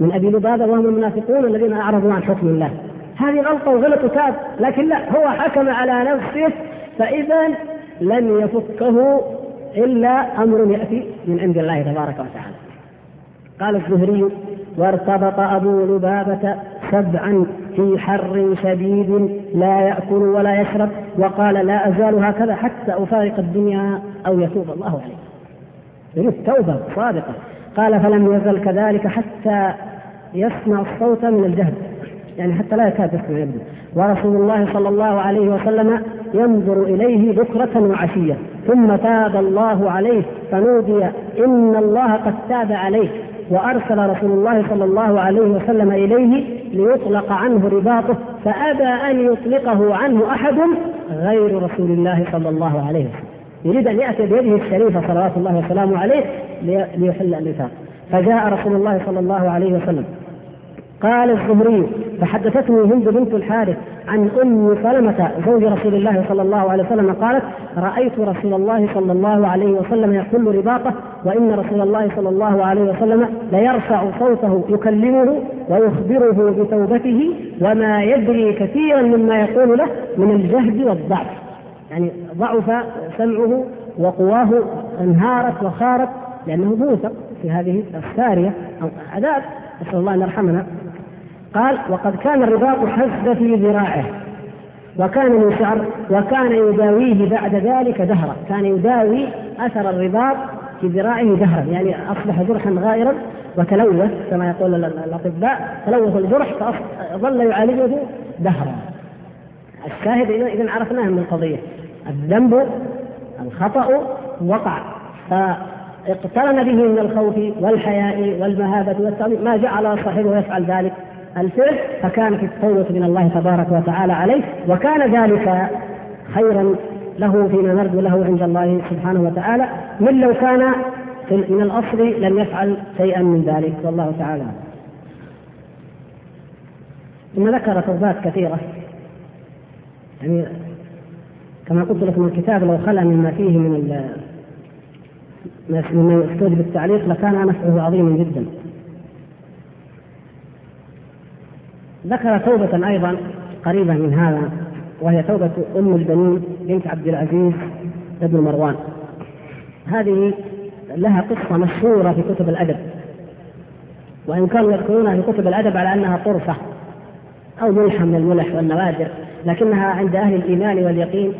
من أبي لبابة وهم المنافقون الذين أعرضوا عن حكم الله. هذه غلطة وغلط تاب لكن لا هو حكم على نفسه فإذا لن يفكه إلا أمر يأتي من عند الله تبارك وتعالى. قال الزهري وارتبط أبو لبابة سبعا في حر شديد لا يأكل ولا يشرب وقال لا أزال هكذا حتى أفارق الدنيا أو يتوب الله عليه. يريد توبة صادقة. قال فلم يزل كذلك حتى يسمع الصوت من الجهد يعني حتى لا يكاد يسمع يبدو. ورسول الله صلى الله عليه وسلم ينظر إليه بكرة وعشية ثم تاب الله عليه فنودي إن الله قد تاب عليه. وأرسل رسول الله صلى الله عليه وسلم إليه ليطلق عنه رباطه فأبى أن يطلقه عنه أحد غير رسول الله صلى الله عليه وسلم. يريد أن يأتي بيده الشريفة صلوات الله وسلامه عليه ليحل النفاق. فجاء رسول الله صلى الله عليه وسلم. قال الزهري فحدثتني هند بنت الحارث عن أم سلمة زوج رسول الله صلى الله عليه وسلم قالت رأيت رسول الله صلى الله عليه وسلم يحل رباطه وإن رسول الله صلى الله عليه وسلم ليرفع صوته يكلمه ويخبره بتوبته وما يدري كثيرا مما يقول له من الجهد والضعف. يعني ضعف سمعه وقواه انهارت وخارت لأنه موثق في هذه السارية. أو عذاب نسال الله أن يرحمنا. قال وقد كان الرباط حز في ذراعه وكان من شعر وكان يداويه بعد ذلك دهرا كان يداوي أثر الرباط في ذراعه دهرا يعني أصبح جرحا غائرا وتلوث كما يقول الأطباء تلوث الجرح فظل يعالجه دهرا. الشاهد اذا عرفناه من القضية الذنب الخطأ وقع. فاقترن به من الخوف والحياء والمهابة والتعظيم. ما جعل صاحبه يفعل ذلك؟ الفعل فكانت التوبة من الله تبارك وتعالى عليه وكان ذلك خيرا له فيما نرجو له عند الله سبحانه وتعالى من لو كان من الأصل لم يفعل شيئا من ذلك والله تعالى ثم ذكر توبات كثيرة يعني كما قلت لكم الكتاب لو خلا مما فيه من مما يستوجب التعليق لكان نفعه عظيما جدا. ذكر توبة أيضا قريبة من هذا وهي توبة أم البنين بنت عبد العزيز بن مروان. هذه لها قصة مشهورة في كتب الأدب وإن كانوا يذكرونها في كتب الأدب على أنها طرفة أو ملحة من الملح والنوادر لكنها عند أهل الإيمان واليقين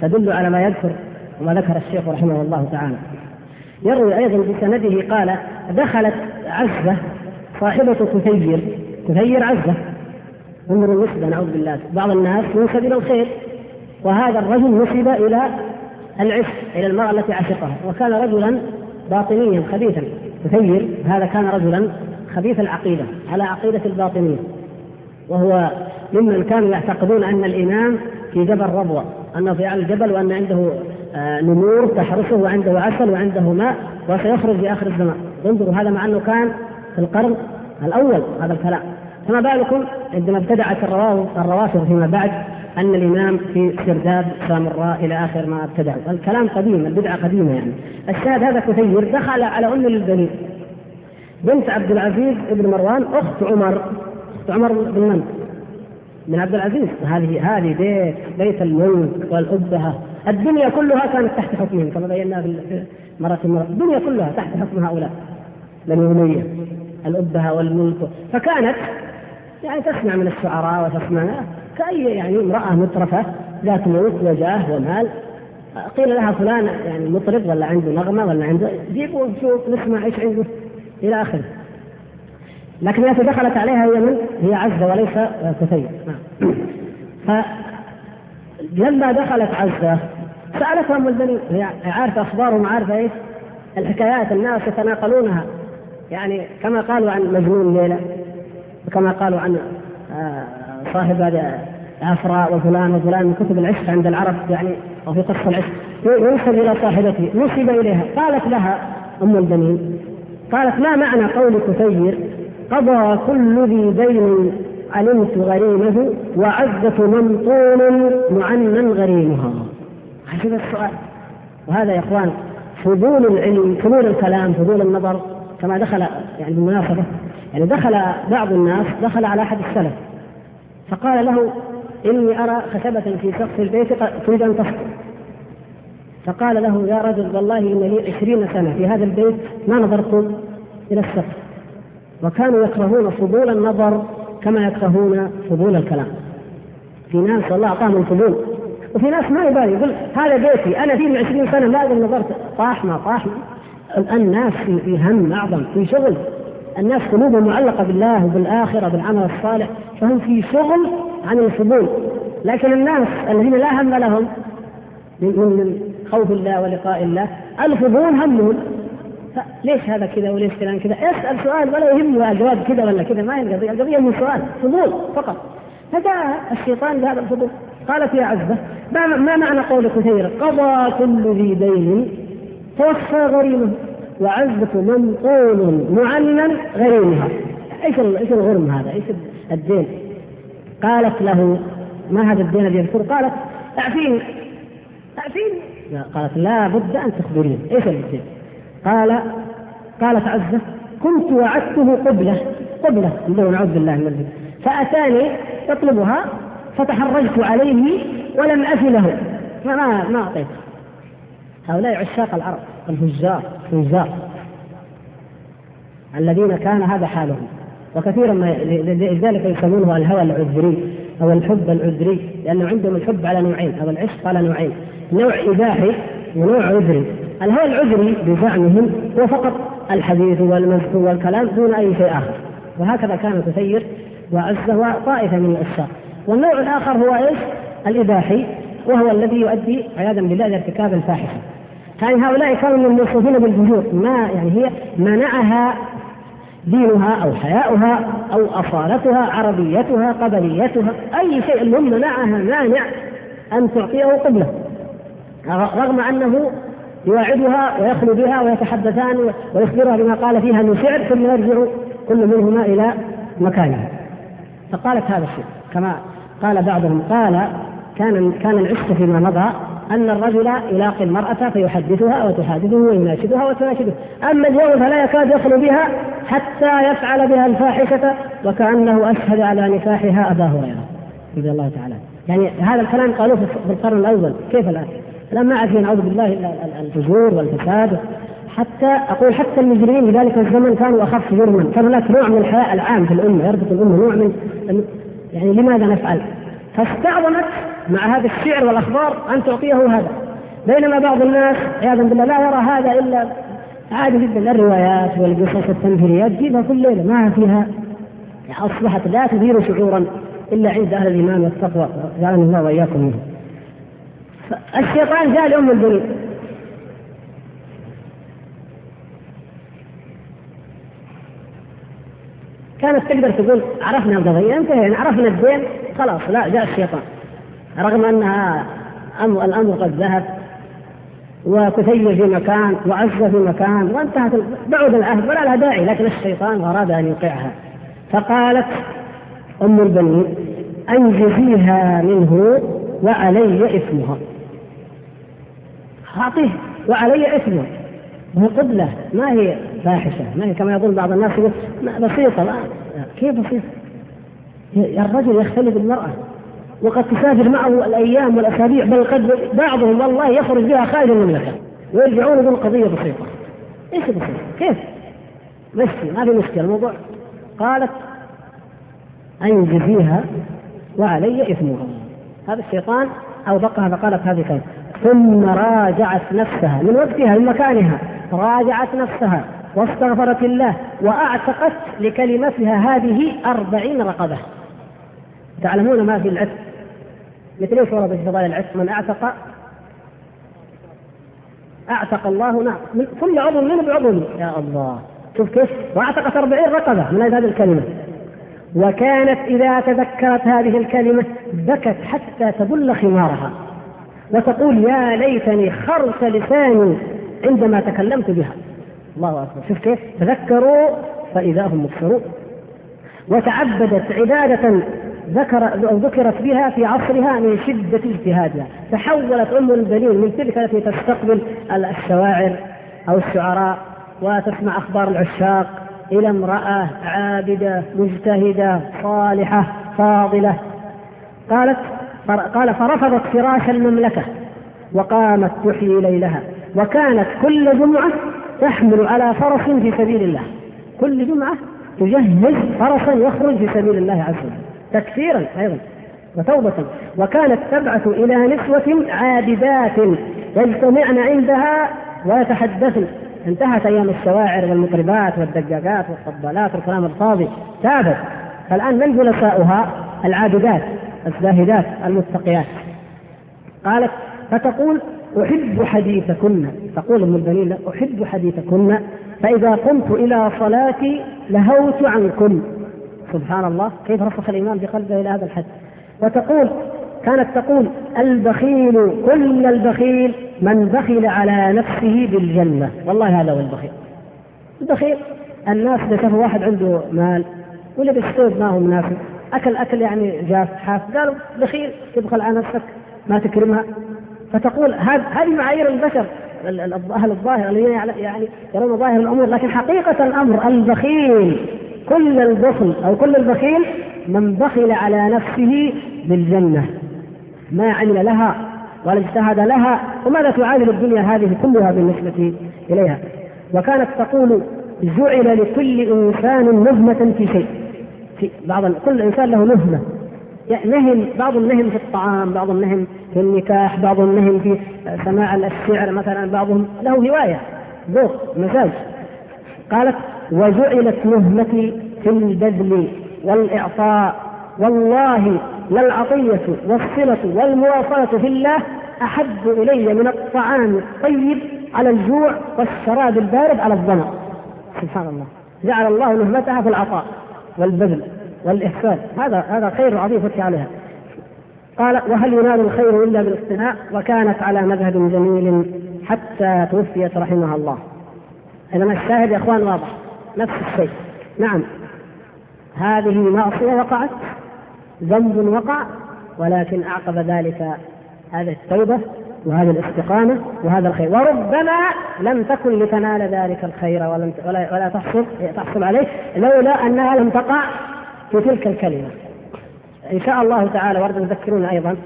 تدل على ما يذكر وما ذكر الشيخ رحمه الله تعالى يروي أيضا بسنده قال دخلت عزة صاحبة كثير كثير عزة. أمر النسبة نعوذ بالله. بعض الناس ينسب إلى الخير وهذا الرجل نسب إلى العشق إلى المرأة التي عشقها. وكان رجلا باطنيا خبيثا. كثير هذا كان رجلا خبيث العقيدة على عقيدة الباطنية. وهو ممن كانوا يعتقدون أن الإمام في جبل ربوة أنه في أعلى الجبل وأن عنده آه، نمور تحرسه وعنده عسل وعنده ماء وسيخرج في آخر الزمان. انظروا هذا مع أنه كان في القرن الأول هذا الكلام. فما بالكم عندما ابتدعت الروافض فيما بعد أن الإمام في سرداب سامراء إلى آخر ما ابتدعوا. الكلام قديم البدعة قديمة يعني. الشاهد هذا كثير. دخل على أم للبنين. بنت عبد العزيز بن مروان أخت عمر. أخت عمر بن من؟ من عبد العزيز. هذه هذه بيت بيت الملك والأبهة. الدنيا كلها كانت تحت حكمهم كما بينا في مرة مرة. الدنيا كلها تحت حكم هؤلاء. بني أمية الأبهة والملك. فكانت يعني تسمع من الشعراء وتسمع كأي يعني امرأة مترفة ذات ملك وجاه ومال قيل لها فلان يعني مطرب ولا عنده نغمة ولا عنده جيبوا نشوف نسمع إيش عنده إلى آخره لكن التي دخلت عليها هي من؟ هي عزة وليس كثير نعم. فلما دخلت عزة سألتها أم البنين هي عارفة أخبارهم عارفة إيش؟ الحكايات الناس يتناقلونها يعني كما قالوا عن مجنون ليلى وكما قالوا عن آه، صاحب عفراء وفلان وفلان من كتب العشق عند العرب يعني وفي قصة العشق. ينسب إلى صاحبته نسب إليها. قالت لها أم البنين قالت ما معنى قول كثير قضى كل ذي دين علمت غريمه وعزة ممطون معنى غريمها. هذا السؤال. وهذا يا إخوان فضول العلم فضول الكلام فضول النظر كما دخل يعني بالمناسبة يعني دخل بعض الناس دخل على أحد السلف فقال له إني أرى خشبة في سقف البيت تريد أن تسقط فقال له يا رجل والله إن لي عشرين سنة في هذا البيت ما نظرت إلى السقف. وكانوا يكرهون فضول النظر كما يكرهون فضول الكلام. في ناس والله أعطاهم الفضول وفي ناس ما يبالي يقول هذا بيتي أنا فيه من عشرين سنة ما نظرت. طاح ما طاح الناس في هم أعظم في شغل. الناس قلوبهم معلقة بالله وبالآخرة بالعمل الصالح فهم في شغل عن الفضول. لكن الناس الذين لا هم لهم من خوف الله ولقاء الله الفضول همهم. ليش هذا كذا وليش كذا كذا؟ اسأل سؤال ولا يهمه الجواب كذا ولا كذا ما هي القضية القضية من سؤال فضول فقط. فجاء الشيطان بهذا الفضول. قالت يا عزة ما معنى قول كثير قضى كل ذي دين توفى غريمه وعزة منقول معنن غريمها إيش إيش الغرم هذا؟ إيش الدين؟ قالت له ما هذا الدين الذي يذكر؟ قالت اعفيني اعفيني قالت لا بد أن تخبريني إيش الدين؟ قال قالت عزة كنت وعدته قبلة قبلة نعوذ بالله من الذنب فأتاني يطلبها فتحرجت عليه ولم أف له ما أعطيته هؤلاء عشاق العرب الفجار الفجار الذين كان هذا حالهم. وكثيرا ما لذلك يسمونه الهوى العذري أو الحب العذري لأنه عندهم الحب على نوعين أو العشق على نوعين. نوع إباحي ونوع عذري. الهوى العذري بزعمهم هو فقط الحديث والمزح والكلام دون أي شيء آخر. وهكذا كان تسير وعزه وطائفة من الاشياء والنوع الآخر هو إيش؟ الإباحي وهو الذي يؤدي عياذا بالله إلى ارتكاب الفاحشة. يعني هؤلاء كانوا من الموصوفين بالفجور ما يعني هي منعها دينها أو حياؤها أو أصالتها عربيتها قبليتها أي شيء المهم منعها مانع أن تعطيه قبلة. رغم أنه يواعدها ويخلو بها ويتحدثان ويخبرها بما قال فيها من شعر ثم يرجع كل منهما إلى مكانها فقالت هذا الشيء كما قال بعضهم قال كان كان العشق فيما مضى أن الرجل يلاقي المرأة فيحدثها وتحادثه ويناشدها وتناشده، أما اليوم فلا يكاد يخلو بها حتى يفعل بها الفاحشة وكأنه أشهد على نكاحها أبا هريرة رضي الله تعالى. يعني هذا الكلام قالوه في القرن الأول. كيف الآن؟ الآن ما عاد نعوذ بالله إلا الفجور والفساد. حتى أقول حتى المجرمين في ذلك الزمن كانوا أخف جرما، كان هناك نوع من الحياء العام في الأمة يربط الأمة نوع من يعني لماذا نفعل؟ فاستعظمت مع هذا الشعر والأخبار أن تعطيه هذا. بينما بعض الناس عياذا بالله لا يرى هذا إلا عادي جدا. الروايات والقصص التنفيريات جيبها كل ليلة ما فيها. أصبحت لا تثير شعورا إلا عند أهل الإيمان والتقوى. جعلنا الله وإياكم منه. الشيطان جاء لأم البنين. كانت تقدر تقول عرفنا القضية انتهينا عرفنا الدين خلاص لا جاء الشيطان. رغم أنها الأمر قد ذهب وكثير في مكان وعز في مكان وانتهت بعد العهد ولا لها داعي لكن الشيطان أراد أن يوقعها فقالت أم البنين انجزيها منه وعلي إثمها. اعطيه وعلي إثمها. وهي قبلة ما هي فاحشة. ما هي كما يظن بعض الناس يقول بسيطة لا كيف بسيطة؟ الرجل يختلف بالمرأة وقد تسافر معه الأيام والأسابيع بل قد بعضهم والله يخرج بها خارج المملكة ويرجعون يقول قضية بسيطة. إيش بسيطة؟ كيف؟ مشي ما في مشكلة. الموضوع قالت أنجزيها وعلي إثمها. هذا الشيطان أوبقها فقالت هذه كلمة. ثم راجعت نفسها من وقتها من مكانها. راجعت نفسها. واستغفرت الله وأعتقت لكلمتها هذه أربعين رقبة. تعلمون ما في العتق؟ مثل إيش ورد في فضائل العتق؟ من اعتق أعتق الله نعم. من كل عضو منه بعضو يا الله. شوف كيف؟ وأعتقت أربعين رقبة من هذه الكلمة. وكانت إذا تذكرت هذه الكلمة بكت حتى تبل خمارها. وتقول يا ليتني خرس لساني عندما تكلمت بها. الله أكبر. شوف كيف؟ تذكروا فإذا هم مبصرون. وتعبدت عبادة ذكر ذكرت بها في عصرها من شدة اجتهادها. تحولت أم البنين من تلك التي تستقبل الشواعر أو الشعراء وتسمع أخبار العشاق إلى امرأة عابدة مجتهدة صالحة فاضلة. قالت قال فرفضت فراش المملكة وقامت تحيي ليلها. وكانت كل جمعة تحمل على فرس في سبيل الله. كل جمعة تجهز فرسا يخرج في سبيل الله عز وجل. تكفيرا أيضا وتوبة. وكانت تبعث إلى نسوة عابدات يجتمعن عندها ويتحدثن. انتهت أيام الشواعر والمطربات والدجاجات والطبالات والكلام الفاضي. تابت. فالآن من جلساؤها؟ العابدات الزاهدات المتقيات. قالت فتقول أحب حديثكن. تقول ام البنين أحب حديثكن. فإذا قمت إلى صلاتي لهوت عنكن. سبحان الله. كيف رسخ الإيمان في قلبه إلى هذا الحد؟ وتقول كانت تقول البخيل كل البخيل من بخل على نفسه بالجنة. والله هذا هو البخيل. البخيل الناس إذا شافوا واحد عنده مال ولا بالسود ما هو مناسب أكل أكل يعني جاف حاف قالوا بخيل تبخل على نفسك ما تكرمها. فتقول هذه معايير البشر أهل الظاهر الذين يعني يرون ظاهر الأمور لكن حقيقة الأمر البخيل كل البخل أو كل البخيل من بخل على نفسه بالجنة ما عمل لها ولا اجتهد لها وماذا تعادل الدنيا هذه كلها بالنسبة إليها؟ وكانت تقول جعل لكل إنسان نهمة في شيء في بعض كل إنسان له يعني نهم بعض النهم في الطعام بعض النهم في النكاح بعض النهم في سماع الشعر مثلا بعضهم له هواية ذوق مزاج. قالت وجعلت نهمتي في البذل والإعطاء والله للعطية والصلة والمواصلة في الله أحب إلي من الطعام الطيب على الجوع والشراب البارد على الظمأ. سبحان الله. جعل الله نهمتها في العطاء والبذل. والإحسان. هذا هذا خير عظيم فتح عليها. قال وهل ينال الخير إلا بالاقتناء وكانت على مذهب جميل حتى توفيت رحمها الله. إذا الشاهد يا إخوان واضح. نفس الشيء. نعم. هذه معصية وقعت ذنب وقع ولكن أعقب ذلك هذه التوبة وهذه الاستقامة وهذا الخير. وربما لم تكن لتنال ذلك الخير ولم ولا, ولا تحصل تحصل عليه لولا أنها لم تقع في تلك الكلمة. إن شاء الله تعالى ورد تذكرون أيضا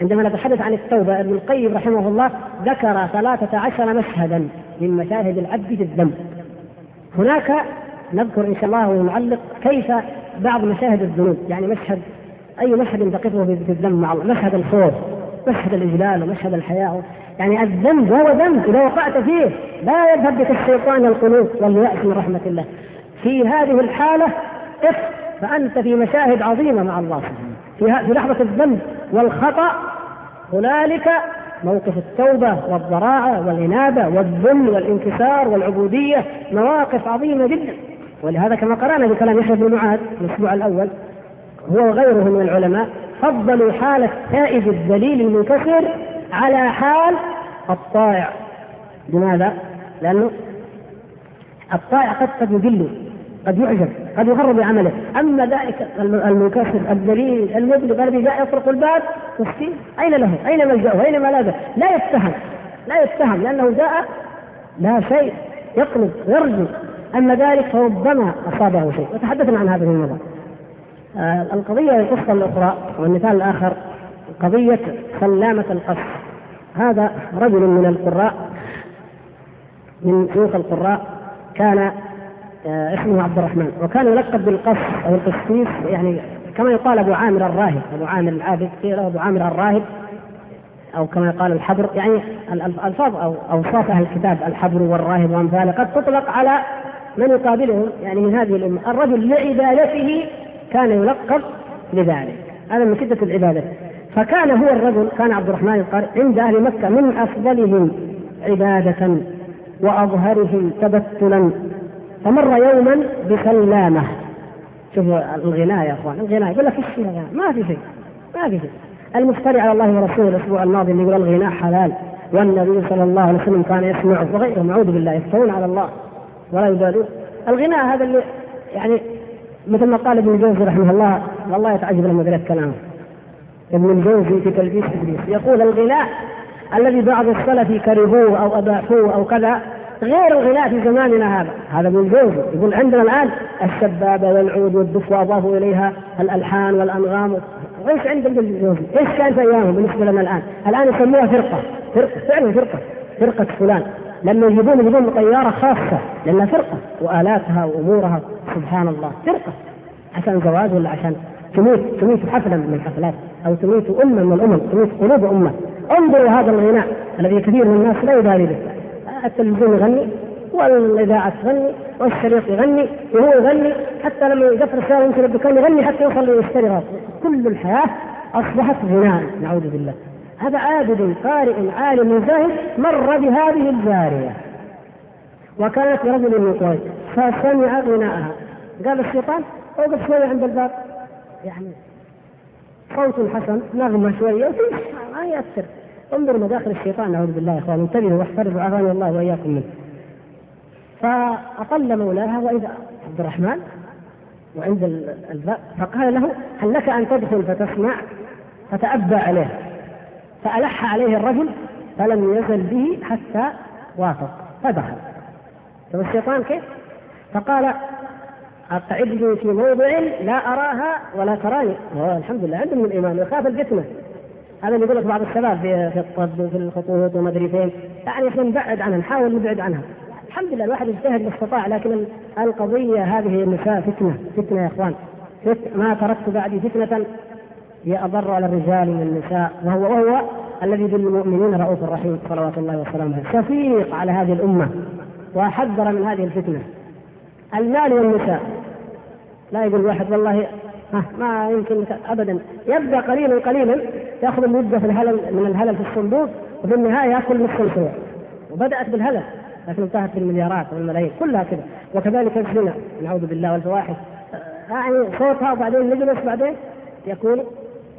عندما نتحدث عن التوبة ابن القيم رحمه الله ذكر ثلاثة عشر مشهدا من مشاهد العبد في الذنب هناك نذكر إن شاء الله ونعلق كيف بعض مشاهد الذنوب يعني مشهد أي مشهد تقفه في الذنب مع الله مشهد الخوف مشهد الإجلال ومشهد الحياء يعني الذنب وهو ذنب إذا وقعت فيه لا يذهب بك الشيطان القلوب واليأس من رحمة الله. في هذه الحالة اف فأنت في مشاهد عظيمة مع الله في لحظة الذنب والخطأ هنالك موقف التوبة والضراعة والإنابة والذل والانكسار والعبودية مواقف عظيمة جدا. ولهذا كما قرأنا بكلام يحيى بن معاذ الأسبوع الأول هو وغيره من العلماء فضلوا حال التائب الذليل المنكسر على حال الطائع. لماذا؟ لأنه الطائع قد قد يذل قد يعجب قد يغر بعمله أما ذلك المنكسر الذليل المذنب الذي جاء يطرق الباب مسكين أين له؟ أين ملجأه؟ أين ملاذه؟ لا يتهم لا يتهم لأنه جاء لا شيء يقلب يرجو اما ذلك فربما أصابه شيء وتحدثنا عن هذا في المرة آه القضية القصة الأخرى والمثال الآخر قضية سلامة القصر هذا رجل من القراء من شيوخ القراء كان اسمه عبد الرحمن. وكان يلقب بالقص أو القسيس يعني كما يقال أبو عامر الراهب. أبو عامر العابد قيل أبو عامر الراهب أو كما يقال الحبر. يعني الألفاظ أو أوصاف أهل الكتاب الحبر والراهب وأمثاله قد تطلق على من يقابلهم. يعني من هذه الأمة. الرجل لعبادته كان يلقب لذلك هذا من شدة العبادة. فكان هو الرجل كان عبد الرحمن القارئ عند أهل مكة من أفضلهم عبادة وأظهرهم تبتلا. فمر يوما بسلامه شوفوا الغناء يا أخوان الغناء يقول لك إيش ما في شيء ما في شيء. المفتري على الله ورسوله الأسبوع الماضي اللي يقول الغناء حلال والنبي صلى الله عليه وسلم كان يسمع وغيرهم اعوذ بالله يفترون على الله ولا يبالون الغناء هذا اللي يعني مثل ما قال ابن الجوزي رحمه الله والله يتعجب لما قريت كلامه ابن الجوزي في تلبيس إبليس يقول الغناء الذي بعض السلف كرهوه أو اباحوه أو كذا غير الغناء في زماننا هذا. هذا من الجوزي يقول عندنا الآن السبابه والعود والدف واضافوا إليها الألحان والأنغام. إيش عند الجوزي؟ إيش كان في أيامهم بالنسبة لنا الآن؟ الآن يسموها فرقة. فرقة. فعلا فرقة. فرقة فلان. لما يجيبون يجيبون طيارة خاصة. لأنها فرقة. وآلاتها وأمورها. سبحان الله فرقة. عشان زواج ولا عشان تموت؟ تموت حفله من الحفلات. أو تموت أمة من الأمم. تموت قلوب أمة. انظروا هذا الغناء الذي كثير من الناس لا يبالي به. التلفزيون يغني والإذاعة تغني والشريط يغني وهو يغني حتى لما يقفل السياره يمكن الدكان يغني حتى يوصل يشتري راسه كل الحياة أصبحت غناء نعوذ بالله. هذا عابد قارئ عالم زاهد مر بهذه الجارية. وكانت لرجل من قريش فسمع غناءها. قال الشيطان أوقف شوية عند الباب. يعني صوت حسن نغمة شوية ما يأثر. انظروا مداخل الشيطان نعوذ بالله يا اخوان انتبهوا واحفظوا عافاني الله وإياكم منه. فأطل مولاها وإذا عبد الرحمن وعند الباب فقال له هل لك أن تدخل فتسمع فتأبى عليه؟ فألح عليه الرجل فلم يزل به حتى وافق فدخل. شوف الشيطان كيف؟ فقال أقعدني في موضع لا أراها ولا تراني. الحمد لله عنده من الإيمان يخاف الفتنة. هذا اللي يقول لك بعض الشباب في في الطب وفي الخطوط وما أدري فين. يعني إحنا نبعد عنها نحاول نبعد عنها. الحمد لله الواحد يجتهد ما استطاع لكن القضية هذه النساء فتنة فتنة يا إخوان. ما تركت بعدي فتنة هي أضر على الرجال من النساء وهو وهو الذي بالمؤمنين رؤوف رحيم صلوات الله وسلامه شفيق على هذه الأمة وحذر من هذه الفتنة. المال والنساء. لا يقول واحد والله ما يمكن ابدا. يبدأ قليلا قليلا يأخذ المده في الهلل من الهلل في الصندوق وفي النهاية ياكل نصف الأسبوع وبدأت بالهلل لكن انتهت بالمليارات والملايين كلها كذا وكذلك الزنا نعوذ بالله والفواحش. يعني صوتها وبعدين نجلس بعدين يكون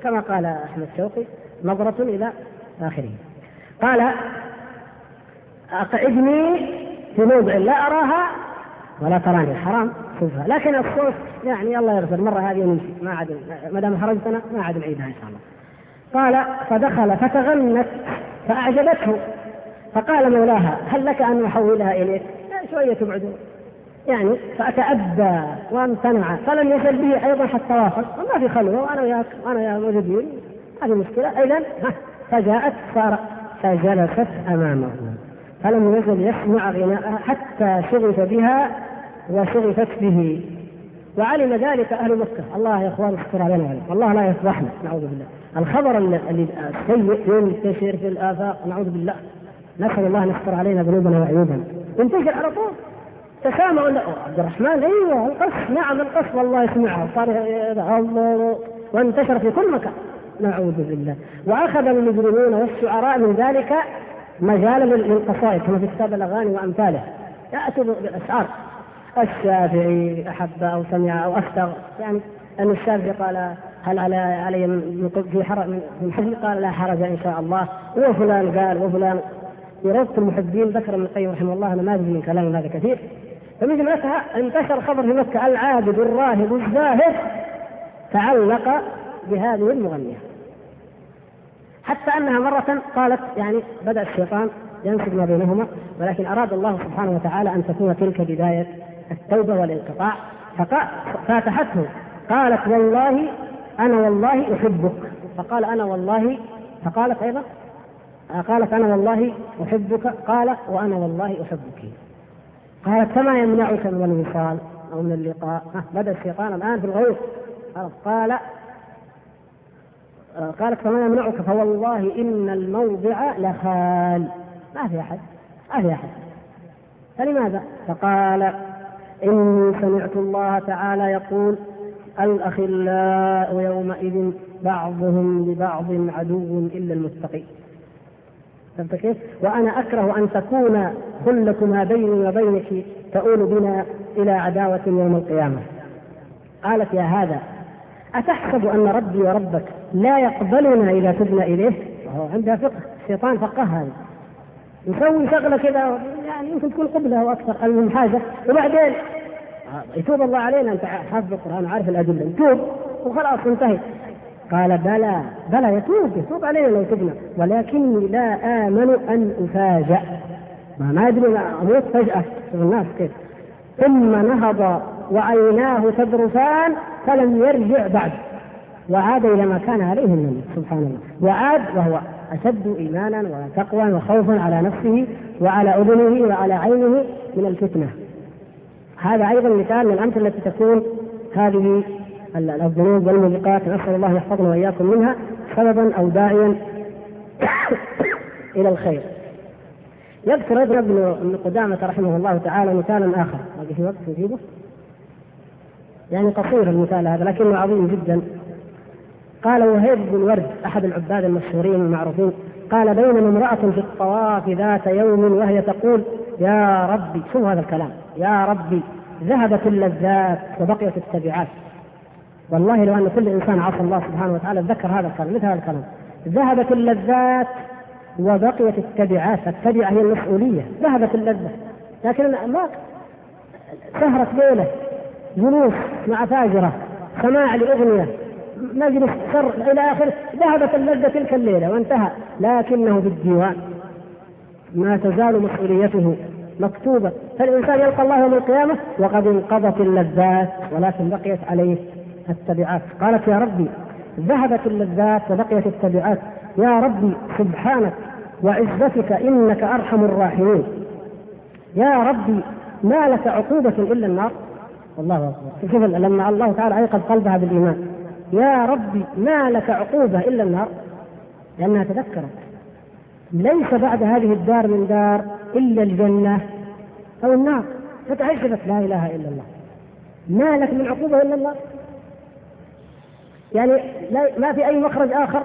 كما قال أحمد شوقي نظرة إلى آخره. قال أقعدني في موضع لا أراها ولا تراني. حرام. شوفها لكن الصوت يعني الله يغفر. مرة هذه نمشي ما عاد ما دام خرجتنا ما عاد نعيدها إن شاء الله. قال فدخل فتغنت فأعجبته. فقال مولاها هل لك أن أحولها إليك؟ شوية تبعدون يعني فأتأبى وامتنع. فلم يزل به أيضا حتى وافق. وما في خلوة وأنا وياك وأنا ويا موجودين هذه مشكلة. إذا فجاءت صار فجلست أمامه. فلم يزل يسمع غناءها حتى شغف بها وشغفت به وعلم ذلك أهل مكة. الله يا إخوان استر علينا وعليكم الله لا يفضحنا نعوذ بالله. الخبر السيء ينتشر في الآفاق نعوذ بالله. نسأل الله أن يستر علينا ذنوبنا وعيوبنا. ينتشر على طول. تسامع عبد الرحمن أيوه القص. نعم القص. والله يسمعها صار وانتشر في كل مكان. نعوذ بالله. وأخذ المجرمون والشعراء من ذلك مجالا للقصائد كما في كتاب الأغاني وأمثاله. يأتوا بالاشعار الشافعي أحب أو سمع أو افتر يعني أن الشافعي قال هل على علي في حرج من حزن؟ قال لا حرج إن شاء الله. وفلان قال وفلان روضة المحبين ذكر ابن القيم رحمه الله نماذج من كلام هذا كثير. فمن جملتها انتشر خبر في مكة العابد الراهب الزاهد تعلق بهذه المغنية. حتى أنها مرة قالت يعني بدأ الشيطان ينسب ما بينهما ولكن أراد الله سبحانه وتعالى أن تكون تلك بداية التوبة والانقطاع. فاتحته. قالت والله أنا والله أحبك. فقال أنا والله فقالت أيضا قالت أنا والله أحبك. قال وأنا والله أحبك. قالت فما يمنعك من الوصال أو من اللقاء؟ بدأ الشيطان الآن في الغوث قال قالت فما يمنعك؟ فوالله إن الموضع لخال. ما في أحد ما في أحد. فلماذا؟ فقال إني سمعت الله تعالى يقول الأخلاء يومئذ بعضهم لبعض عدو إلا المتقين فهمت كيف؟ وأنا أكره أن تكون خلة ما بيني وبينك تؤول بنا إلى عداوة يوم القيامة. قالت يا هذا أتحسب أن ربي وربك لا يقبلنا إذا تبنا إليه؟ عندها فقه، الشيطان فقه هذا. يسوي شغلة كذا يعني يمكن تكون قبلة أو أكثر المهم حاجة. وبعدين يتوب الله علينا أنت حافظ القرآن وعارف الأدلة، يتوب وخلاص انتهي. قال بلى بلى يتوب يتوب علينا لو تبنا. ولكني لا آمن أن أفاجأ. ما ما أدري أموت فجأة. الناس كيف. ثم نهض وعيناه تذرفان فلم يرجع بعد. وعاد إلى ما كان عليه النبي سبحان الله. وعاد وهو أشد إيمانا وتقوى وخوفا على نفسه وعلى أذنه وعلى عينه من الفتنة. هذا أيضا مثال من الأمثلة التي تكون هذه الذنوب والموبقات. نسأل الله يحفظنا وإياكم منها سببا أو داعيا إلى الخير. يذكر ابن قدامة رحمه الله تعالى مثالا آخر. باقي في وقت نجيبه يعني قصير المثال هذا لكنه عظيم جدا. قال وهيب بن ورد أحد العباد المشهورين المعروفين قال بينما امرأة في الطواف ذات يوم وهي تقول يا ربي شوف هذا الكلام؟ يا ربي ذهبت اللذات وبقيت التبعات. والله لو أن كل إنسان عصى الله سبحانه وتعالى ذكر هذا الكلام مثل هذا الكلام. ذهبت اللذات وبقيت التبعات. التبعة هي المسؤولية ذهبت اللذة. لكن ما سهرة ليلة جلوس مع فاجرة سماع لأغنية مجلس سر إلى آخره ذهبت اللذة تلك الليلة وانتهى. لكنه بالديوان ما تزال مسؤوليته مكتوبة. فالإنسان يلقى الله يوم القيامة وقد انقضت اللذات ولكن بقيت عليه التبعات. قالت يا ربي ذهبت اللذات وبقيت التبعات. يا ربي سبحانك وعزتك إنك أرحم الراحمين. يا ربي ما لك عقوبة إلا النار؟ الله أكبر. شوف لما الله تعالى أيقظ قلبها بالإيمان. يا ربي ما لك عقوبة إلا النار لأنها تذكرت. ليس بعد هذه الدار من دار إلا الجنة أو النار. فتعجبت لا إله إلا الله. ما لك من عقوبة إلا النار يعني لا ما في أي مخرج آخر؟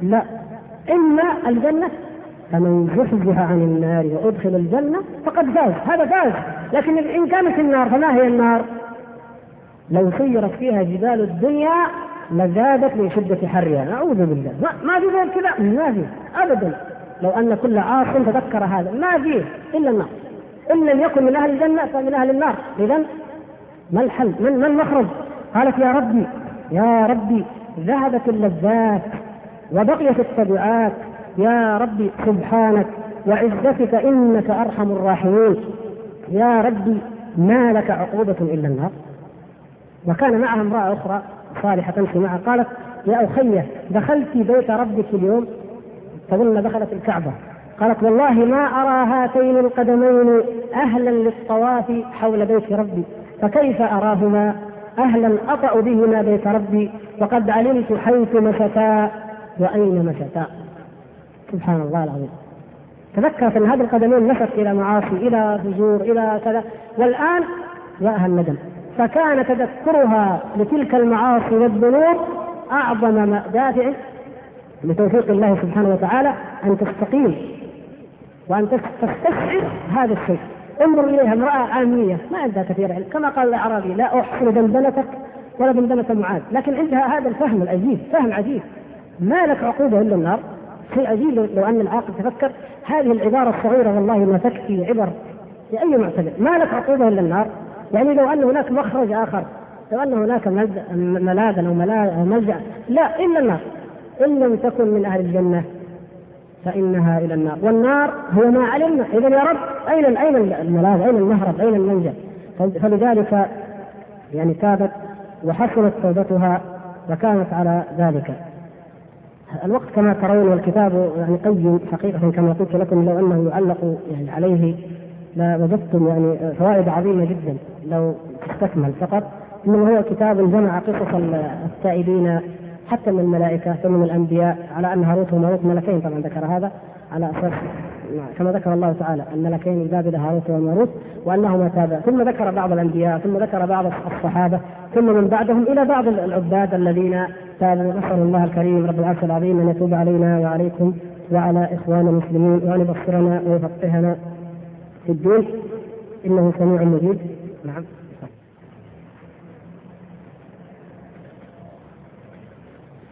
لا. إما الجنة فمن زحزح عن النار وأدخل الجنة فقد فاز. هذا فاز. لكن إن كانت النار فما هي النار؟ لو سيرت فيها جبال الدنيا لزادت من شدة حرها نعوذ بالله. ما, ما في غير كذا ما في. أبدا. لو أن كل عاص تذكر هذا. ما فيه إلا النار. إن لم يكن من أهل الجنة فمن أهل النار. إذا ما الحل؟ من, ما المخرج؟ قالت يا ربي يا ربي ذهبت اللذات وبقيت التبعات. يا ربي سبحانك وعزتك إنك أرحم الراحمين. يا ربي ما لك عقوبة إلا النار. وكان معها امرأة أخرى صالحة تمشي معها قالت يا أخية دخلت بيت ربك اليوم؟ تظن دخلت الكعبة. قالت والله ما أرى هاتين القدمين أهلا للطواف حول بيت ربي فكيف أراهما؟ أهلا أطأ بهما بيت ربي وقد علمت حيث مشتا وأين مشتا. سبحان الله العظيم. تذكرت أن هذه القدمين مشت إلى معاصي إلى فجور إلى كذا والآن جاءها الندم. فكان تذكرها لتلك المعاصي والذنوب أعظم دافع لتوفيق الله سبحانه وتعالى أن تستقيم وأن تستشعر هذا الشيء. انظر إليها امرأة عامية ما عندها كثير علم. كما قال الأعرابي لا أحسن دندنتك ولا دندنة معاذ. لكن عندها هذا الفهم العجيب فهم عجيب. ما لك عقوبة إلا النار؟ شيء عجيب لو أن العاقل تفكر. هذه العبارة الصغيرة والله ما تكفي عبر لأي معتدل ما لك عقوبة إلا النار؟ يعني لو أن هناك مخرج آخر لو أن هناك ملاذا أو ملجأ لا إلا النار. إن لم تكن من أهل الجنة فإنها إلى النار. والنار هو ما علمنا. إذا يا رب أين أين الملاذ؟ أين المهرب؟ أين الملجأ فلذلك يعني تابت وحصلت توبتها وكانت على ذلك. الوقت كما ترون والكتاب يعني قيم حقيقة كما قلت لكم لو أنه يعلق يعني عليه لوجدتم يعني فوائد عظيمة جدا. لو تستكمل فقط انه هو كتاب جمع قصص التائبين حتى من الملائكة ثم من الأنبياء على أن هاروت وماروت ملكين طبعا ذكر هذا على أساس كما ذكر الله تعالى الملكين من بابل هاروت وماروت وأنهما تابع. ثم ذكر بعض الأنبياء ثم ذكر بعض الصحابة ثم من بعدهم إلى بعض العباد الذين تابعوا. نسأل الله الكريم رب العرش العظيم أن يتوب علينا وعليكم وعلى إخواننا المسلمين وأن يبصرنا ويفقهنا في الدين. إنه سميع مجيب. نعم.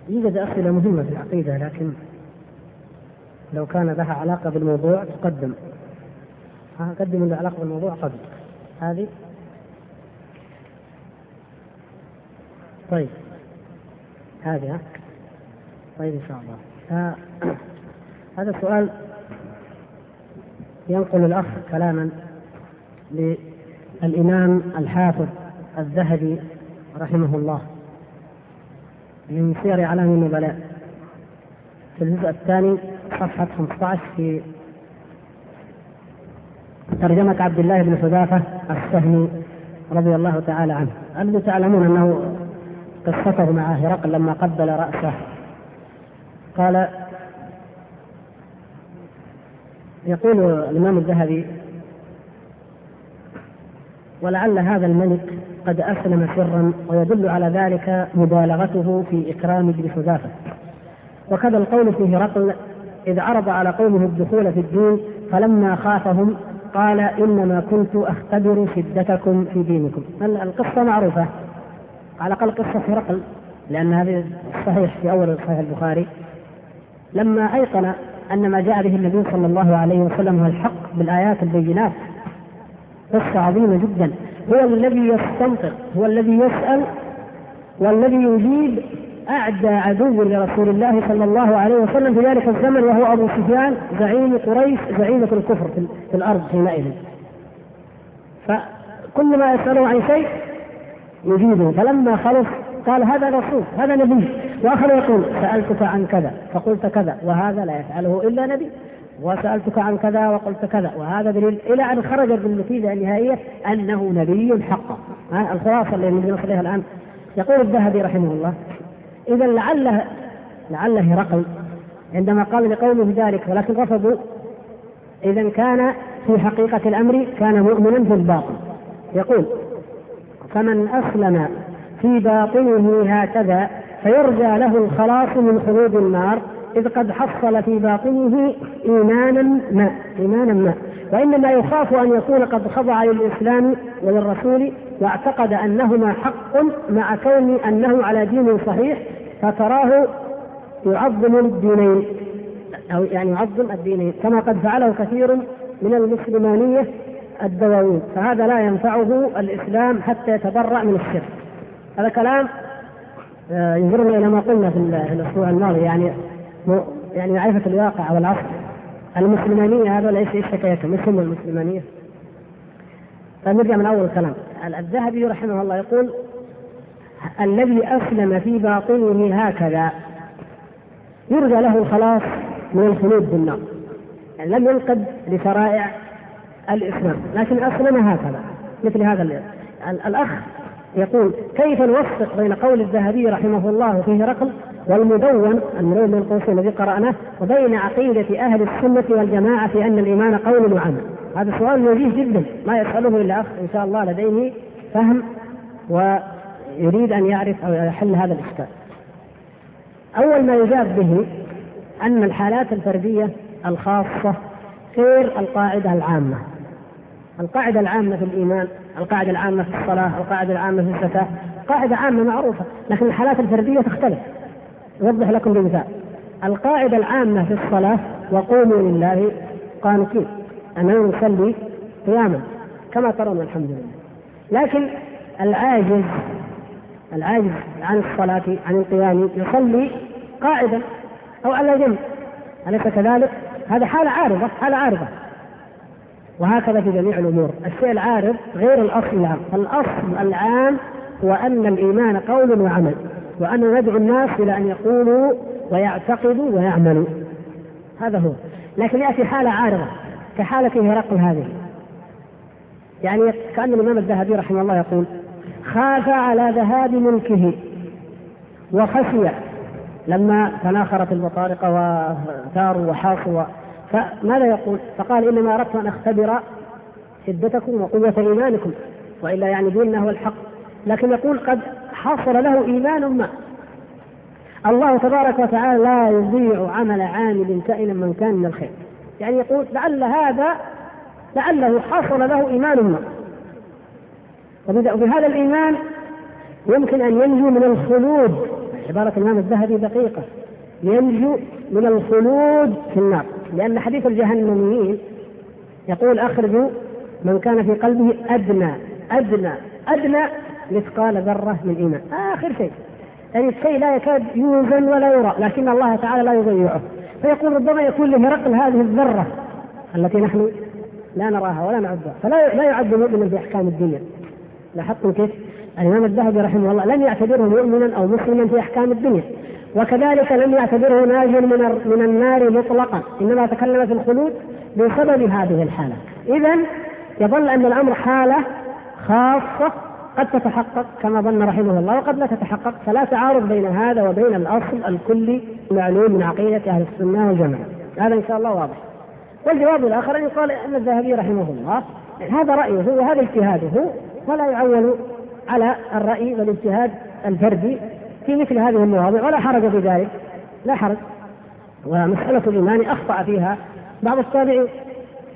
يوجد أسئلة مهمة في العقيدة لكن لو كان لها علاقة بالموضوع تقدم. قدموا اللي علاقة بالموضوع قبل هذه؟ طيب. هذه ها؟ طيب إن شاء الله. هذا السؤال ينقل الأخ كلاما للإمام الحافظ الذهبي رحمه الله من سير أعلام النبلاء. في الجزء الثاني صفحة 15 في ترجمة عبد الله بن حذافة السهمي رضي الله تعالى عنه. أنتم تعلمون أنه قصته مع هرقل لما قبل رأسه؟ قال يقول الإمام الذهبي ولعل هذا الملك قد أسلم سرا ويدل على ذلك مبالغته في إكرام ابن حذافة. وكذا القول في هرقل إذ عرض على قومه الدخول في الدين فلما خافهم قال إنما كنت أختبر شدتكم في دينكم. القصة معروفة؟ على الأقل قصة هرقل لأن هذه صحيح في أول صحيح البخاري. لما أيقن أن ما جاء به النبي صلى الله عليه وسلم هو الحق بالآيات البينات قصة عظيمة جدا. هو الذي يستنطق هو الذي يسأل والذي يجيب أعدى عدو لرسول الله صلى الله عليه وسلم في ذلك الزمن وهو أبو سفيان زعيم قريش زعيمة الكفر في الأرض حينئذ. فكل ما يسأله عن شيء يجيبه. فلما خلص قال هذا رسول هذا نبي. وآخر يقول سألتك عن كذا فقلت كذا وهذا لا يفعله إلا نبي. وسألتك عن كذا وقلت كذا. وهذا دليل إلى أن خرج بالنتيجه النهائية أنه نبي حقا الخلاصة اللي نصل اليها الآن. يقول الذهبي رحمه الله إذا لعل لعل هرقل عندما قال لقومه ذلك ولكن رفضوا إذا كان في حقيقة الأمر كان مؤمنا في الباطن يقول فمن أسلم في باطنه هكذا فيرجى له الخلاص من خلود النار إذ قد حصل في باطنه إيمانا ما إيمانا ما. وإنما يخاف أن يكون قد خضع للإسلام وللرسول واعتقد أنهما حق مع كون أنه على دين صحيح فتراه يعظم الدينين. أو يعني يعظم الدينين كما قد فعله كثير من المسلمانية الدواوين. فهذا لا ينفعه الإسلام حتى يتبرأ من الشرك. هذا كلام آه، ينظرنا إلى ما قلنا في الأسبوع الماضي. يعني يعني معرفة الواقع والعصر. المسلمانية هذول إيش إيش حكايتهم؟ إيش هم المسلمانية؟ فنرجع من أول الكلام. الذهبي رحمه الله يقول الذي أسلم في باطنه هكذا. يرجى له الخلاص من الخلود بالنار. يعني لم ينقد لشرائع الإسلام لكن أسلم هكذا مثل هذا الأخ يقول كيف نوفق بين قول الذهبي رحمه الله في هرقل والمدون المدون من القوسين الذي قرأناه وبين عقيدة أهل السنة والجماعة في أن الإيمان قول وعمل. هذا سؤال وجيه جدا. ما يسأله إلا أخ إن شاء الله لديه فهم ويريد أن يعرف أو يحل هذا الإشكال. أول ما يجاب به أن الحالات الفردية الخاصة غير القاعدة العامة. القاعدة العامة في الإيمان القاعدة العامة في الصلاة القاعدة العامة في الزكاة. قاعدة عامة معروفة لكن الحالات الفردية تختلف. أوضح لكم بمثال القاعدة العامة في الصلاة وقوموا لله قانتين أننا نصلي قياما كما ترون الحمد لله. لكن العاجز العاجز عن الصلاة عن القيام يصلي قاعدا أو على جنب. أليس كذلك؟ هذا حالة عارضة حالة عارضة. وهكذا في جميع الأمور. الشيء العارض غير الأصل العام. الأصل العام هو أن الإيمان قول وعمل. وأن ندعو الناس إلى أن يقولوا ويعتقدوا ويعملوا. هذا هو. لكن يأتي حالة عارضة كحالة هرقل هذه. يعني كأن الإمام الذهبي رحمه الله يقول خاف على ذهاب ملكه وخشي. لما تناخرت البطارقة وثاروا وحاصوا فماذا يقول؟ فقال إنما أردت أن أختبر شدتكم وقوة إيمانكم وإلا يعني ديننا هو الحق. لكن يقول قد حصل له إيمان ما. الله تبارك وتعالى لا يضيع عمل عامل كائنا من كان من الخير. يعني يقول لعل هذا لعله حصل له إيمان ما. وبهذا الإيمان يمكن أن ينجو من الخلود. عبارة الإمام الذهبي دقيقة. ينجو من الخلود في النار. لأن حديث الجهنميين يقول أخرجوا من كان في قلبه أدنى أدنى أدنى مثقال ذرة من إيمان. آخر شيء. يعني الشيء لا يكاد يوزن ولا يرى لكن الله تعالى لا يضيعه. فيقول ربما يكون لهرقل هذه الذرة التي نحن لا نراها ولا نعدها. فلا لا يعد مؤمنا في أحكام الدنيا. لاحظتم كيف؟ الإمام الذهبي رحمه الله لم يعتبره مؤمنا أو مسلما في أحكام الدنيا. وكذلك لم يعتبره ناجيا من من النار مطلقا. إنما تكلم في الخلود بسبب هذه الحالة. اذا يظل أن الأمر حالة خاصة قد تتحقق كما ظن رحمه الله وقد لا تتحقق فلا تعارض بين هذا وبين الأصل الكلي المعلوم من عقيدة أهل السنة والجماعة. هذا إن شاء الله واضح. والجواب الآخر أن يقال إن الذهبي رحمه الله هذا رأيه وهذا اجتهاده ولا يعول على الرأي والاجتهاد الفردي في مثل هذه المواضع ولا حرج في ذلك. لا حرج. ومسألة الإيمان أخطأ فيها بعض التابعين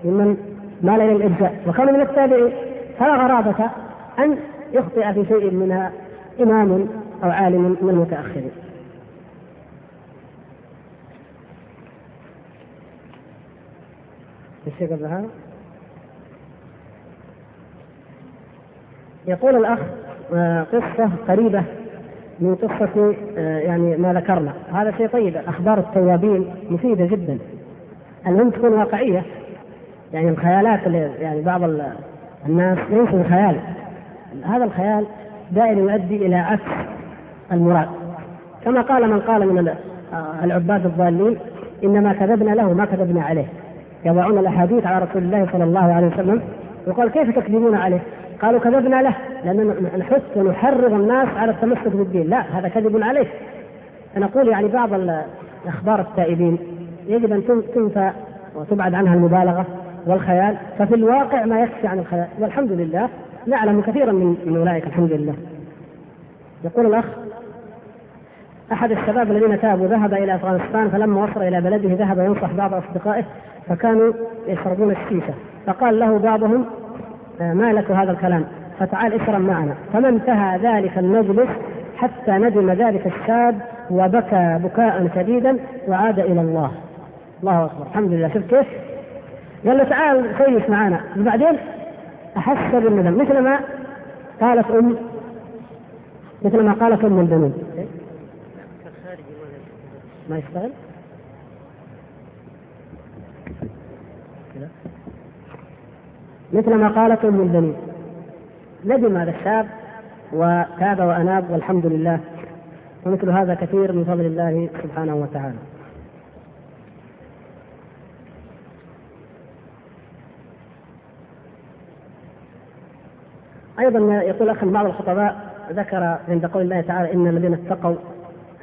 ممن مال إلى الإرجاء وكان من التابعين. فلا غرابة أن يخطئ في شيء منها إمام أو عالم من المتأخرين يقول الأخ آه، قصة قريبة من قصة آه، يعني ما ذكرنا. هذا شيء طيب. أخبار التوابين مفيدة جدا. المهم تكون واقعية. يعني الخيالات اللي يعني بعض الناس ينسوا الخيال هذا الخيال دائما يؤدي إلى عكس المراد. كما قال من قال من آه، العباد الضالين إنما كذبنا له ما كذبنا عليه. يضعون الأحاديث على رسول الله صلى الله عليه وسلم وقال كيف تكذبون عليه؟ قالوا كذبنا له لأننا نحث ونحرض الناس على التمسك بالدين. لا هذا كذب عليه. فنقول يعني بعض أخبار التائبين يجب أن تنفى وتبعد عنها المبالغة والخيال ففي الواقع ما يكفي عن الخيال. والحمد لله نعلم كثيرا من, من أولئك الحمد لله. يقول الأخ أحد الشباب الذين تابوا ذهب إلى أفغانستان فلما وصل إلى بلده ذهب ينصح بعض أصدقائه فكانوا يشربون الشيشة. فقال له بعضهم آه، ما لك هذا الكلام؟ فتعال اشرب معنا. فما انتهى ذلك المجلس حتى ندم ذلك الشاب وبكى بكاء شديدا وعاد إلى الله. الله أكبر. الحمد لله. شوف كيف؟ قال له تعال كويس معنا. وبعدين أحس بالندم مثل ما قالت أم مثل ما قالت أم البنين. ما يشتغل؟ مثل ما قالت أم البنين. ندم هذا الشاب وتاب وأناب والحمد لله. ومثل هذا كثير من فضل الله سبحانه وتعالى. أيضا يقول أخ بعض الخطباء ذكر عند قول الله تعالى إن الذين اتقوا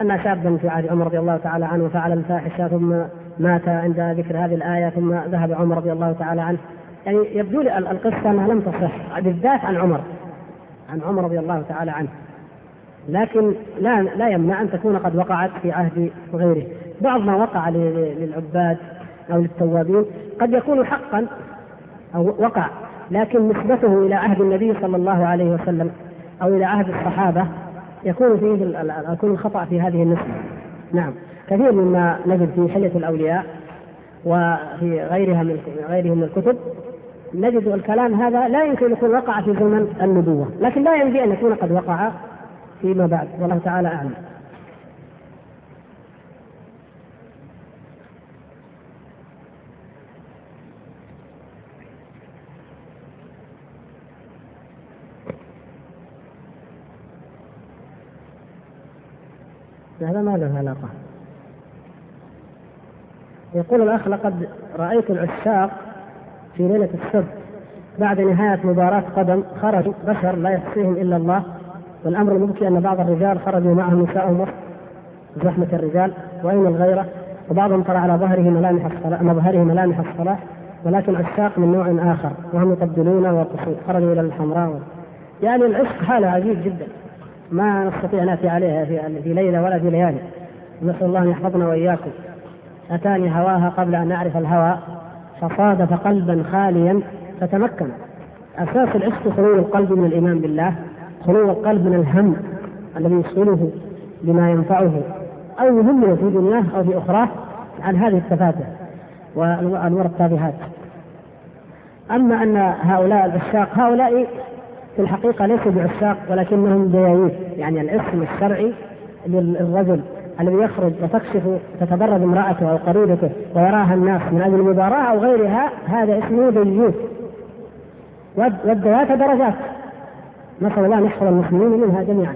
أن شابا في عهد عمر رضي الله تعالى عنه فعل الفاحشة ثم مات عند ذكر هذه الآية ثم ذهب عمر رضي الله تعالى عنه. يعني يبدو لي القصة أنها لم تصح بالذات عن عمر عن عمر رضي الله تعالى عنه. لكن لا لا يمنع أن تكون قد وقعت في عهد غيره. بعض ما وقع للعباد أو للتوابين قد يكون حقا أو وقع لكن نسبته إلى عهد النبي صلى الله عليه وسلم أو إلى عهد الصحابة يكون فيه يكون الخطأ في هذه النسبة. نعم. كثير مما نجد في حليه الأولياء وفي غيرها من غيره من الكتب نجد الكلام هذا لا يمكن أن يكون وقع في زمن النبوة، لكن لا ينبغي أن يكون قد وقع فيما بعد، والله تعالى أعلم. هذا ما له علاقة. يقول الأخ لقد رأيت العشاق في ليلة السبت بعد نهاية مباراة قدم خرجوا بشر لا يحصيهم إلا الله والأمر المبكي أن بعض الرجال خرجوا معهم نساءهم زحمة الرجال وأين الغيرة؟ وبعضهم ترى على ظهره ملامح الصلاح مظهره ملامح الصلاح ولكن عشاق من نوع آخر وهم يطبلون ويرقصون خرجوا إلى الحمراء يعني العشق حالة عجيب جدا. ما نستطيع نأتي عليها في ليلة ولا في ليالي. نسأل الله أن يحفظنا وإياكم. أتاني هواها قبل أن اعرف الهوى. فصادف قلبا خاليا فتمكن. أساس العشق خلو القلب من الإيمان بالله. خلو القلب من الهم الذي يشغله بما ينفعه. أو يهمه في دنياه أو في أخراه. عن هذه التفاتح وانوار التافهات أما أن هؤلاء العشاق هؤلاء في الحقيقة ليسوا بعشاق ولكنهم دياييس يعني الاسم الشرعي للرجل الذي يخرج وتكشف تتبرد امرأته أو قريبته ويراها الناس من أجل المباراة أو غيرها هذا اسمه ديوث والدياثة درجات. نسأل الله أن يحفظ المسلمين منها جميعا.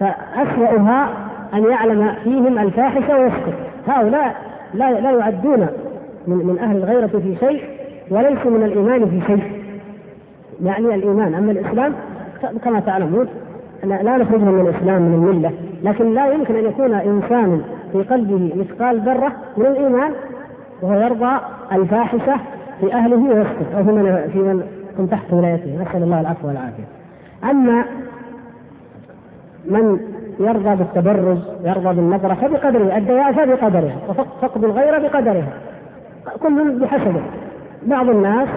فأسوأها أن يعلم فيهم الفاحشة ويسكت هؤلاء لا لا يعدون من, من أهل الغيرة في شيء وليسوا من الإيمان في شيء. يعني الإيمان. أما الإسلام كما تعلمون لا نخرجهم من الإسلام من المله لكن لا يمكن أن يكون إنسان في قلبه مثقال ذرة من الإيمان وهو يرضى الفاحشة في أهله ويسكت أو في من في من هم تحت ولايته. نسأل الله العفو والعافية. أما من يرضى بالتبرز يرضى بالنظرة فبقدره الدياسه بقدرها وفقد الغيره بقدرها كل بحسبه. بعض الناس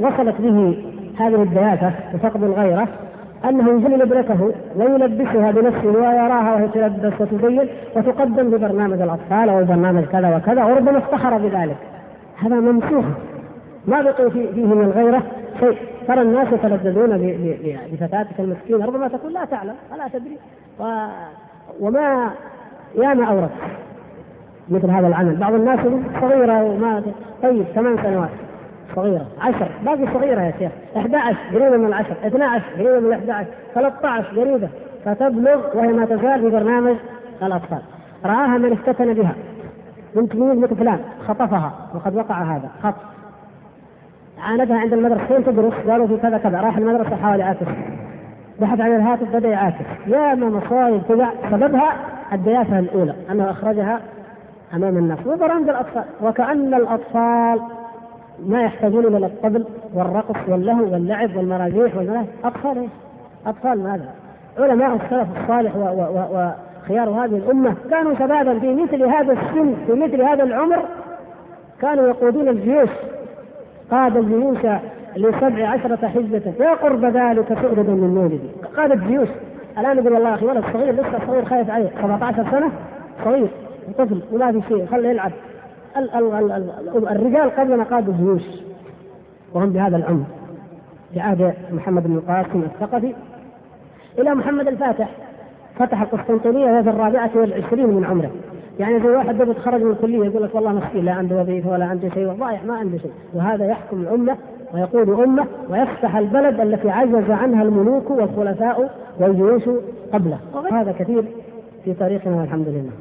وصلت به هذه الدياثة وفقد الغيرة أنه يجلل ابنته ويلبسها بنفسه ويراها وهي تلبس وتزين وتقدم ببرنامج الأطفال أو برنامج كذا وكذا وربما افتخر بذلك. هذا ممسوح ما بقي فيه من الغيرة شيء. ترى الناس يتلذذون بفتاتك المسكينة. ربما تكون لا تعلم. ولا تدري. و... وما ياما أورث مثل هذا العمل. بعض الناس صغيرة وما طيب ثمان سنوات. صغيرة عشر باقي صغيرة يا شيخ 11 قريبة من العشر 12 قريبة من 11 13 قريبة. فتبلغ وهي ما تزال في برنامج الأطفال. رآها من افتتن بها بنت مين بنت فلان خطفها وقد وقع هذا خطف عاندها عند المدرسة فين تدرس؟ قالوا في كذا كذا راح المدرسة حاول يعاكس بحث عن الهاتف بدأ يعاكس. يا ما مصايب تبع سببها الدياسة الأولى أنه أخرجها أمام الناس وبرامج الأطفال. وكأن الأطفال ما يحتاجون إلى الطبل والرقص واللهو واللعب والمراجيح والملاهي أطفال؟ أطفال ماذا؟ علماء السلف الصالح و و و خيار هذه الأمة كانوا شبابا في مثل هذا السن في مثل هذا العمر. كانوا يقودون الجيوش. قاد الجيوش لسبع عشرة حزبة. يا قرب ذلك سؤدد من مولدي قاد الجيوش الآن يقول والله أخي ولد صغير لسه صغير خايف عليه. 17 سنة؟ صغير. طفل. وما في شيء. خليه يلعب. الرجال قبلنا قادوا الجيوش وهم بهذا العمر في عهد محمد بن القاسم الثقفي إلى محمد الفاتح. فتح القسطنطينية في الرابعة والعشرين من عمره. يعني زي واحد بدأ يتخرج من الكلية يقول لك والله مسكين لا عنده وظيفة ولا عنده شيء ضايع ما عنده شيء. وهذا يحكم الأمة ويقود أمة ويفتح البلد التي عجز عنها الملوك والخلفاء والجيوش قبله. هذا كثير في تاريخنا الحمد لله.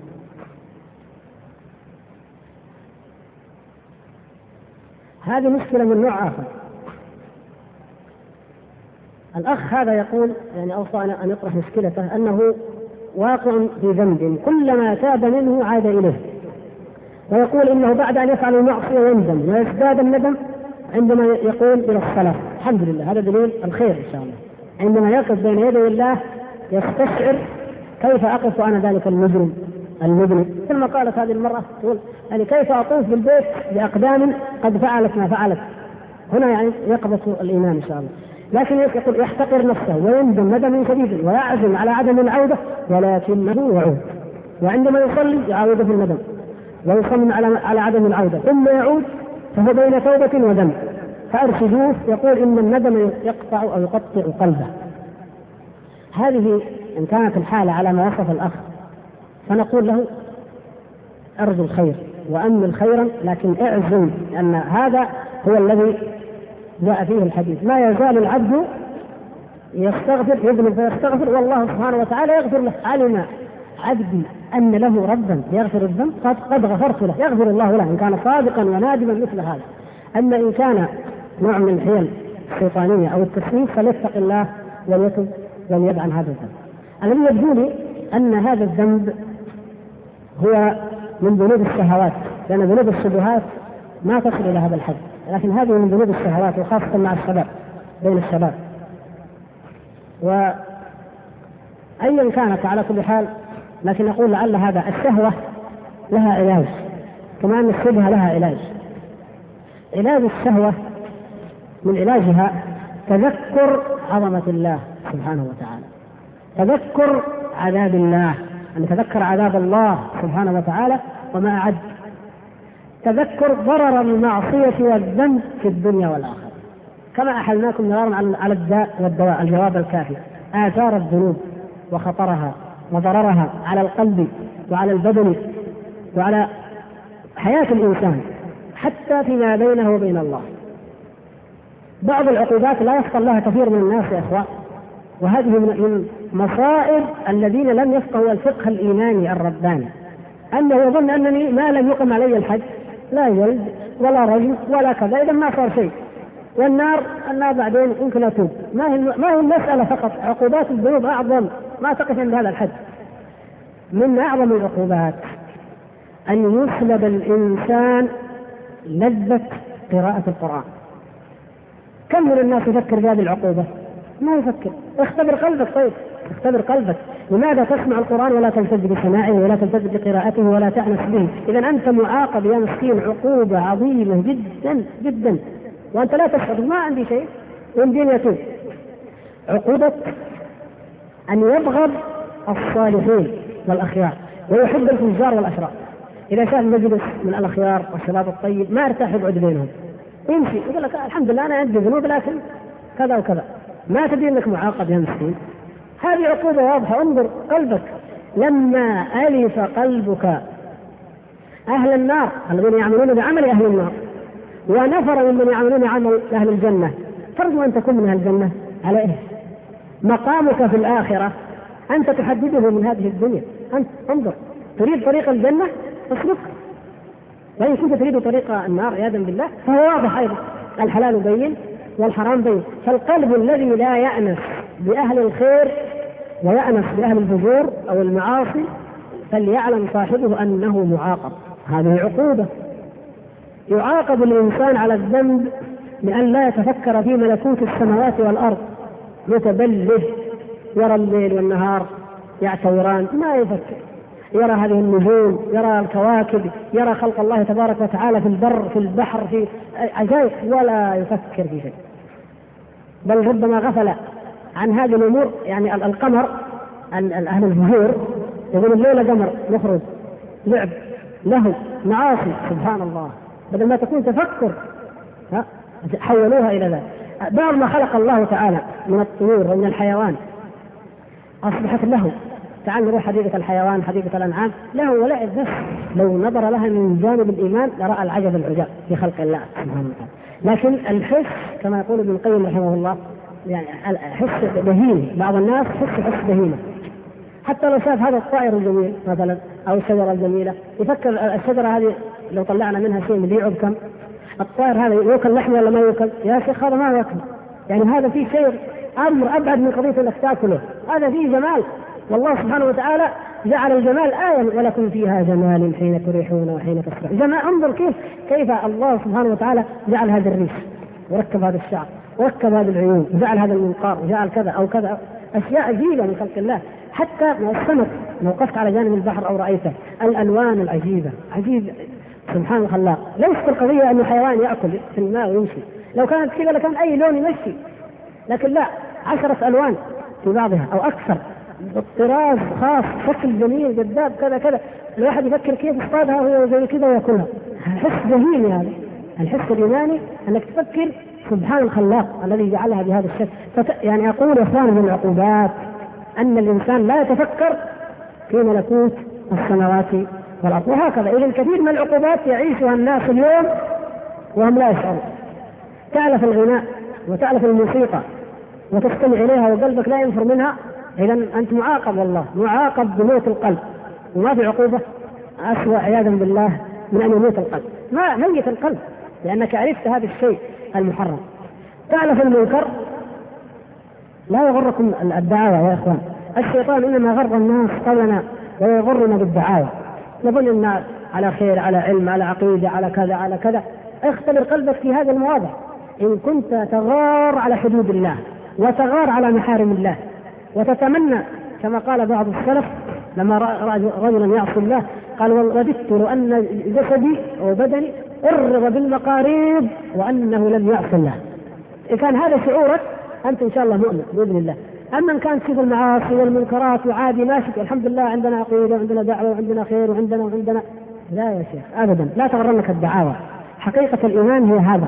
هذه مشكلة من نوع آخر. الأخ هذا يقول يعني أوصى أن يطرح مشكلته أنه واقع في ذنب كلما تاب منه عاد إليه. ويقول إنه بعد أن يفعل المعصية يندم ويزداد الندم عندما يقول إلى الصلاة. الحمد لله هذا دليل الخير إن شاء الله. عندما يقف بين يدي الله يستشعر كيف أقف أنا ذلك المجرم. المذنب ما قالت هذه المرأة تقول يعني كيف أطوف بالبيت بأقدام قد فعلت ما فعلت؟ هنا يعني يقبض الإيمان إن شاء الله. لكن يقول يحتقر نفسه ويندم ندما شديدا ويعزم على عدم العودة ولكنه يعود. وعندما يصلي يعود في الندم ويصمم على على عدم العودة. ثم يعود فهو بين توبة وذنب فأرشدوه يقول إن الندم يقطع أو يقطع قلبه. هذه إن كانت الحالة على ما وصف الأخ فنقول له أرجو الخير وامل خيرا لكن اعزم أن هذا هو الذي جاء فيه الحديث. ما يزال العبد يستغفر يذنب فيستغفر والله سبحانه وتعالى يغفر له. علم عبدي أن له ربا يغفر الذنب قد قد غفرت له. يغفر الله له إن كان صادقا ونادما مثل هذا. أما إن كان نوع من الحيل الشيطانية أو التسويف فليتق الله وليتب وليدع عن هذا الذنب. الذي يبدو لي أن هذا الذنب هو من ذنوب الشهوات لأن ذنوب الشبهات ما تصل إلى هذا الحد لكن هذه من ذنوب الشهوات وخاصة مع الشباب بين الشباب. و أيا كانت على كل حال لكن نقول لعل هذا الشهوة لها علاج كما أن الشبهة لها علاج. علاج الشهوة من علاجها تذكر عظمة الله سبحانه وتعالى تذكر عذاب الله. أن يتذكر عذاب الله سبحانه وتعالى وما أعد. تذكر ضرر المعصية والذنب في الدنيا والآخرة. كما أحلناكم مرارا على الداء والدواء الجواب الكافي. آثار الذنوب وخطرها وضررها على القلب وعلى البدن وعلى حياة الإنسان حتى فيما بينه وبين الله. بعض العقوبات لا يفقه لها كثير من الناس يا إخوان. وهذه من مصائب الذين لم يفقهوا الفقه الإيماني الرباني. انه يظن أنني ما لم يقم علي الحج لا جلد ولا رجم ولا كذا إذا ما صار شيء. والنار النار بعدين يمكن اتوب ما هي ما هي المسألة فقط؟ عقوبات الذنوب أعظم. ما تقف عند هذا الحد من أعظم العقوبات أن يسلب الإنسان لذة قراءة القرآن. كم من الناس يفكر بهذه العقوبة؟ ما يفكر. اختبر قلبك طيب. اختبر قلبك. لماذا تسمع القرآن ولا تلتز بسماعه ولا تلتز بقراءته ولا تأنس به؟ إذا أنت معاقب يا مسكين. عقوبة عظيمة جدا جدا. وأنت لا تشعر. ما عندي شيء. يمدين يتوب عقوبة أن يبغض الصالحين والأخيار. ويحب الفجار والأشرار. إذا شاف مجلس من الأخيار والشباب الطيب ما ارتاح يقعد بينهم. يمشي. يقول لك الحمد لله أنا عندي ذنوب لكن كذا وكذا. ما تدري إنك معاقب يا مسكين. هذه عقوبة واضحة. انظر قلبك. لما ألف قلبك أهل النار الذين يعملون بعمل أهل النار ونفر ممن يعملون عمل أهل الجنة ترجو أن تكون من أهل الجنة. على إيه؟ مقامك في الآخرة أنت تحدده من هذه الدنيا. أنت انظر. تريد طريق الجنة؟ اسلك وإن كنت تريد طريق النار عياذا بالله فهو واضح أيضا. الحلال بين. والحرام بين. فالقلب الذي لا يأنس بأهل الخير ويأنس بأهل الفجور أو المعاصي فليعلم صاحبه أنه معاقب. هذه عقوبة. يعاقب الإنسان على الذنب لأن لا يتفكر في ملكوت السماوات والأرض. متبلد. يرى الليل والنهار يعتوران. ما يفكر. يرى هذه النجوم يرى الكواكب يرى خلق الله تبارك وتعالى في البر في البحر في عجائب ولا يفكر في شيء. بل ربما غفل عن هذه الأمور يعني القمر أهل الفجور يقول الليلة قمر نخرج لعب له معاصي سبحان الله بدل ما تكون تفكر ها حولوها إلى ذلك. بعض ما خلق الله تعالى من الطيور ومن الحيوان أصبحت له تعال نروح حديقة الحيوان حديقة الأنعام. له ولعب بس. لو نظر لها من جانب الإيمان لرأى العجب العجاب في خلق الله. سبحانه وتعالى لكن الحس كما يقول ابن القيم رحمه الله يعني حس بهيم بعض الناس حس حس بهيمة. حتى لو شاف هذا الطائر الجميل مثلا أو الشجرة الجميلة يفكر الشجرة هذه لو طلعنا منها شيء نبيعه بكم الطائر هذا يوكل لحم ولا ما يوكل؟ يا شيخ هذا ما يأكل. يعني هذا فيه شيء أمر أبعد من قضية إنك تأكله. هذا فيه جمال. والله سبحانه وتعالى جعل الجمال آية ولكم فيها جمال حين تريحون وحين تسرحون. جمال انظر كيف كيف الله سبحانه وتعالى جعل هذا الريش وركب هذا الشعر وركب هذه العيون وجعل هذا المنقار وجعل كذا أو كذا أشياء عجيبة من خلق الله. حتى السمك لو وقفت على جانب البحر أو رأيته الألوان العجيبة عجيب سبحان الخلاق ليست القضية انه حيوان يأكل في الماء ويمشي. لو كانت كذا لكان أي لون يمشي. لكن لا عشرة ألوان في بعضها أو أكثر. الطراز خاص شكل جميل جذاب كذا كذا. الواحد يفكر كيف اصطادها وهي زي كذا وياكلها. حس ذهيني هذا الحس الإيماني أنك تفكر سبحان الخلاق الذي جعلها بهذا الشكل. فت... يعني أقول يا إخواني من العقوبات أن الإنسان لا يتفكر في ملكوت السماوات والأرض. وهكذا. إذا كثير من العقوبات يعيشها الناس اليوم وهم لا يشعرون. تعلف الغناء وتعلف الموسيقى وتستمع إليها وقلبك لا ينفر منها اذا أنت معاقب والله معاقب بموت القلب. وما في عقوبة؟ اسوء عياذا بالله من أن يموت القلب. ما ميت القلب لأنك عرفت هذا الشيء المحرم. تعرف المنكر لا يغركم الدعاوى يا إخوان. الشيطان إنما غر الناس قبلنا ويغرنا بالدعاوى. نظن ان على خير على علم على عقيدة على كذا على كذا. اختبر قلبك في هذا المواضع. إن كنت تغار على حدود الله وتغار على محارم الله وتتمنى كما قال بعض السلف لما رأى رجلا يعصي الله قال وددت لو أن جسدي وبدني قرب بالمقاريض وأنه لم يعصي الله. اذا كان هذا شعورك أنت إن شاء الله مؤمن بإذن الله. أما إن كانت تشوف المعاصي والمنكرات وعادي ماشي الحمد لله عندنا عقيدة وعندنا دعوة وعندنا خير وعندنا وعندنا لا يا شيخ ابدا لا تغرنك الدعاوى. حقيقة الإيمان هي هذا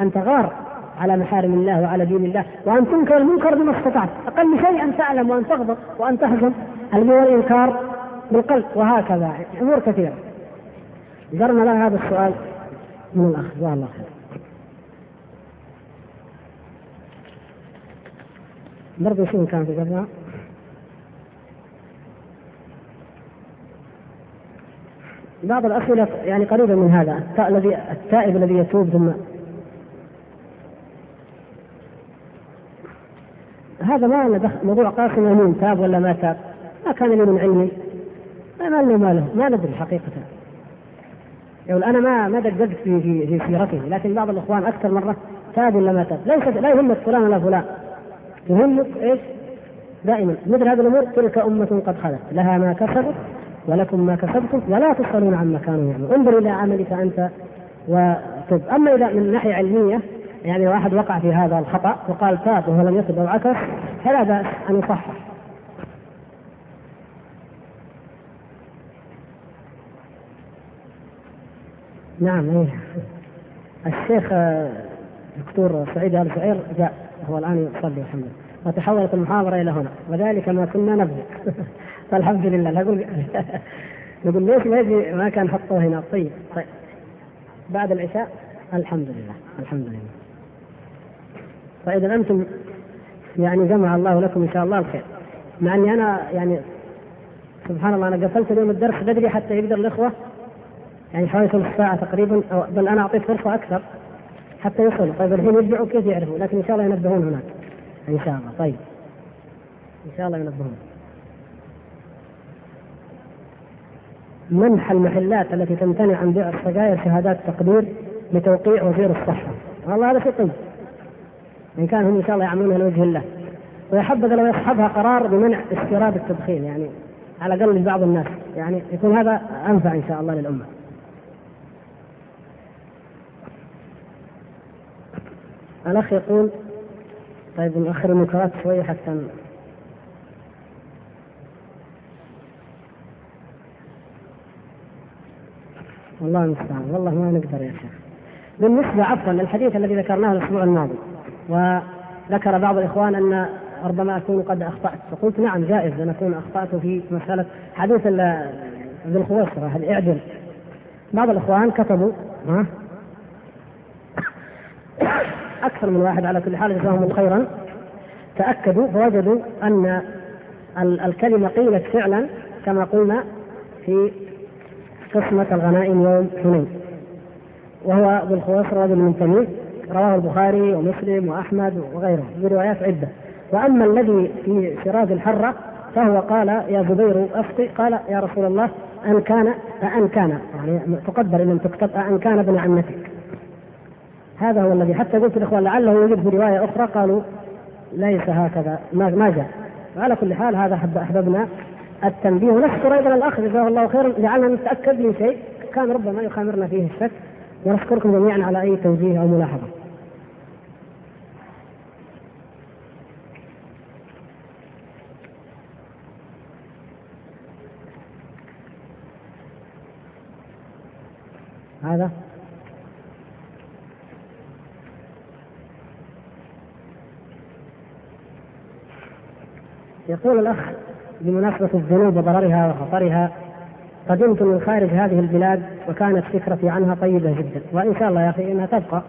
ان تغار على محارم الله وعلى دين الله. وأن تنكر المنكر بما استطعت. أقل شيء أن تعلم وأن تغضب وأن هل هو الانكار بالقلب. وهكذا. أمور كثيرة. ذكرنا لها هذا السؤال من الأخ. جزاه الله خير. برضه شو كان في قبلها بعض الأسئلة يعني قريبة من هذا. الذي التائب الذي يتوب ثم هذا ما له موضوع قاسم يمين تاب ولا ما تاب؟ ما كان لي من علمي. ما له ما له ما ندري حقيقة يقول أنا ما ما دققت في في في سيرته. لكن بعض الإخوان أكثر مرة تاب ولا ما تاب؟ ليس لا يهمك فلان ولا فلان. يهمك إيش؟ دائما. مثل هذه الأمور تلك أمة قد خلت. لها ما كسبت ولكم ما كسبتم. ولا تسألون عما كانوا يعملون. انظر إلى عملك أنت وتب. أما إذا من ناحية علمية يعني واحد وقع في هذا الخطأ وقال تاب وهو لم يتب أو عكس فلا بأس أن يصحح. نعم إيه. الشيخ آه، دكتور سعيد آل سعير جاء هو الآن يصلي الحمد لله. وتحولت المحاضرة إلى هنا. وذلك ما كنا نبغي. فالحمد لله. نقول نقول ليش ما يجي ما كان حطوه هنا؟ طيب طيب. بعد العشاء الحمد لله. الحمد لله. فإذا أنتم يعني جمع الله لكم إن شاء الله الخير. مع أني أنا يعني سبحان الله أنا قفلت اليوم الدرس بدري حتى يقدر الإخوة. يعني حوالي ثلث ساعة تقريبا أو بل أنا أعطيت فرصة أكثر حتى يصلوا طيب الحين يرجعوا كيف يعرفوا؟ لكن إن شاء الله ينبهون هناك. إن شاء الله. طيب. إن شاء الله ينبهون. منح المحلات التي تمتنع عن بيع السجاير شهادات تقدير لتوقيع وزير الصحة. والله هذا شيء طيب. إن كان هم إن شاء الله يعملونها لوجه الله. ويحبذ لو يصحبها قرار بمنع استيراد التدخين يعني على الأقل لبعض الناس. يعني يكون هذا أنفع إن شاء الله للأمة. الأخ يقول طيب نؤخر المنكرات شوي حتى والله المستعان والله ما نقدر يا شيخ. بالنسبة عفوا للحديث الذي ذكرناه الأسبوع الماضي. وذكر بعض الإخوان أن ربما أكون قد أخطأت. فقلت نعم جائز أن أكون أخطأت في مسألة حديث ذي الخويصرة اعدل بعض الإخوان كتبوا ها؟ أكثر من واحد على كل حال جزاهم خيرا. تأكدوا فوجدوا أن الكلمة قيلت فعلا كما قلنا في قسمة الغنائم يوم حنين وهو ذو الخويصر رجل من تميم. رواه البخاري ومسلم وأحمد وغيره بروايات عدة. وأما الذي في شراز الحرة فهو قال يا زبير أفتي. قال يا رسول الله أن كان أن كان. يعني تقدر لم تكتب أن كان ابن عمتك. هذا هو الذي حتى قلت للاخوان لعله يوجد في رواية أخرى قالوا ليس هكذا ما ما جاء. على كل حال هذا أحببنا التنبيه. ونشكر أيضا الأخ جزاه الله خيرا جعلنا نتأكد من شيء كان ربما يخامرنا فيه الشك ونشكركم جميعا على أي توجيه أو ملاحظة. هذا؟ يقول الأخ بمناسبة الذنوب وضررها وخطرها قدمت من خارج هذه البلاد وكانت فكرتي عنها طيبة جدا وإن شاء الله يا أخي إنها تبقى.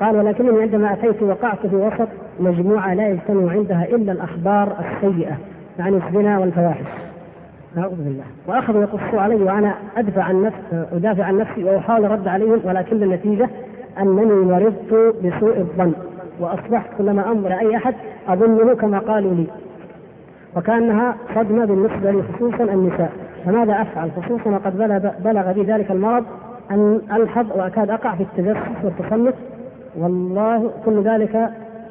قال ولكنني عندما أتيت وقعت في وسط مجموعة لا يجتمع عندها إلا الأخبار السيئة عن الزنا والفواحش. اعوذ بالله. واخذوا يقصوا علي وأنا أدفع عن نفسي أدافع عن نفسي وأحاول الرد عليهم ولكن النتيجة أنني مرضت بسوء الظن وأصبحت كلما انظر أي أحد أظنه كما قالوا لي. وكأنها صدمة بالنسبة لي خصوصا النساء. فماذا أفعل؟ خصوصا وقد بلغ بي ذلك المرض أن ألحظ وأكاد أقع في التجسس والتصنف والله كل ذلك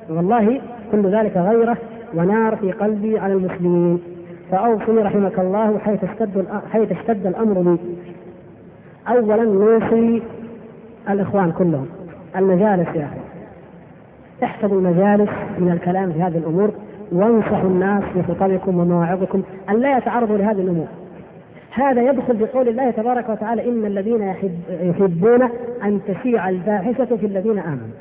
والله كل ذلك غيرة ونار في قلبي على المسلمين. فأوصني رحمك الله حيث اشتد حيث اشتد الأمر لي اولا نوصي الإخوان كلهم. المجالس يا أخي. احفظوا المجالس من الكلام في هذه الأمور. وانصحوا الناس في خطبكم ومواعظكم أن لا يتعرضوا لهذه الأمور. هذا يدخل بقول الله تبارك وتعالى إن الذين يحب يحبون أن تشيع الفاحشة في الذين آمنوا.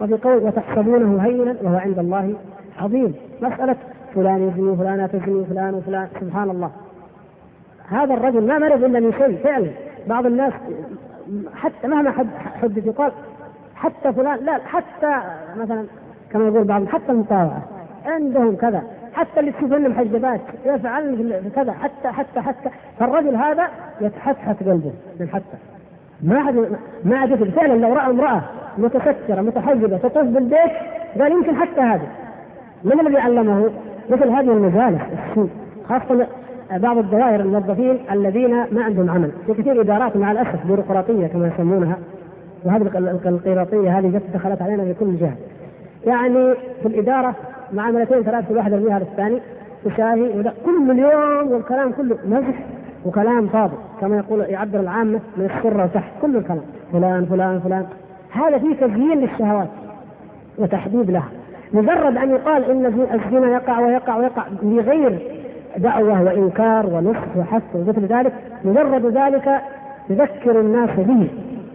وبقول وتحسبونه هينا وهو عند الله عظيم، مسألة فلان يزني فلانة تزني فلان وفلان. سبحان الله. هذا الرجل ما مرض إلا من شيء فعلا. بعض الناس حتى مهما حدث يقال حتى فلان لا حتى مثلا كما يقول بعضهم حتى المطاوعة. عندهم كذا. حتى اللي تشوفن محجبات يفعلن كذا. حتى حتى حتى. فالرجل هذا يتحتحت قلبه من حتى. ما عاد ما عاد فعلا لو رأى امرأة متسترة متحجبة تطوف بالبيت قال يمكن حتى هذا من الذي علمه؟ مثل هذه السوء خاصة بعض الدوائر الموظفين الذين ما عندهم عمل. في كثير إدارات مع الأسف بيروقراطية كما يسمونها وهذه القيراطيه هذه جت دخلت علينا في كل جهة. يعني في الإدارة معاملتين ثلاث كل واحد يرميها للثاني وشاهي وده كل اليوم والكلام كله مزح وكلام فاضي كما يقول يعبر العامة من السره وتحت كل الكلام. فلان فلان فلان. هذا فيه تزيين للشهوات وتحديد لها. مجرد أن يقال إن الزنا يقع ويقع ويقع بغير دعوة وإنكار ونصح وحث ومثل ذلك مجرد ذلك يذكر الناس به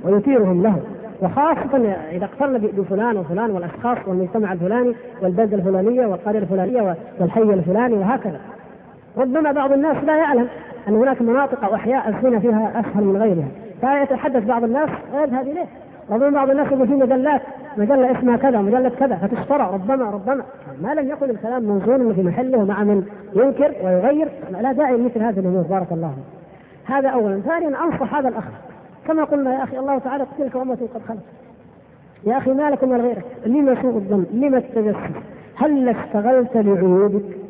ويثيرهم له. وخاصة إذا اقترن بفلان وفلان والأشخاص والمجتمع الفلاني والبلدة الفلانية والقرية الفلانية والحي الفلاني وهكذا. ربما بعض الناس لا يعلم أن هناك مناطق أو أحياء الزنا فيها أسهل من غيرها. فيتحدث بعض الناس يذهب إليه. ربما بعض الناس يقول في مجلات مجلة اسمها كذا مجلة كذا فتشترى ربما ربما. ما لم يكن الكلام موزون في محله مع من ينكر ويغير لا داعي لمثل هذه الأمور. بارك الله هذا أولا. ثانيا أنصح هذا الأخ. كما قلنا يا أخي الله تعالى تلك أمة قد خلت يا أخي ما لكم من غيرك؟ لما سوء الظن؟ لما التجسس هل اشتغلت لعيوبك؟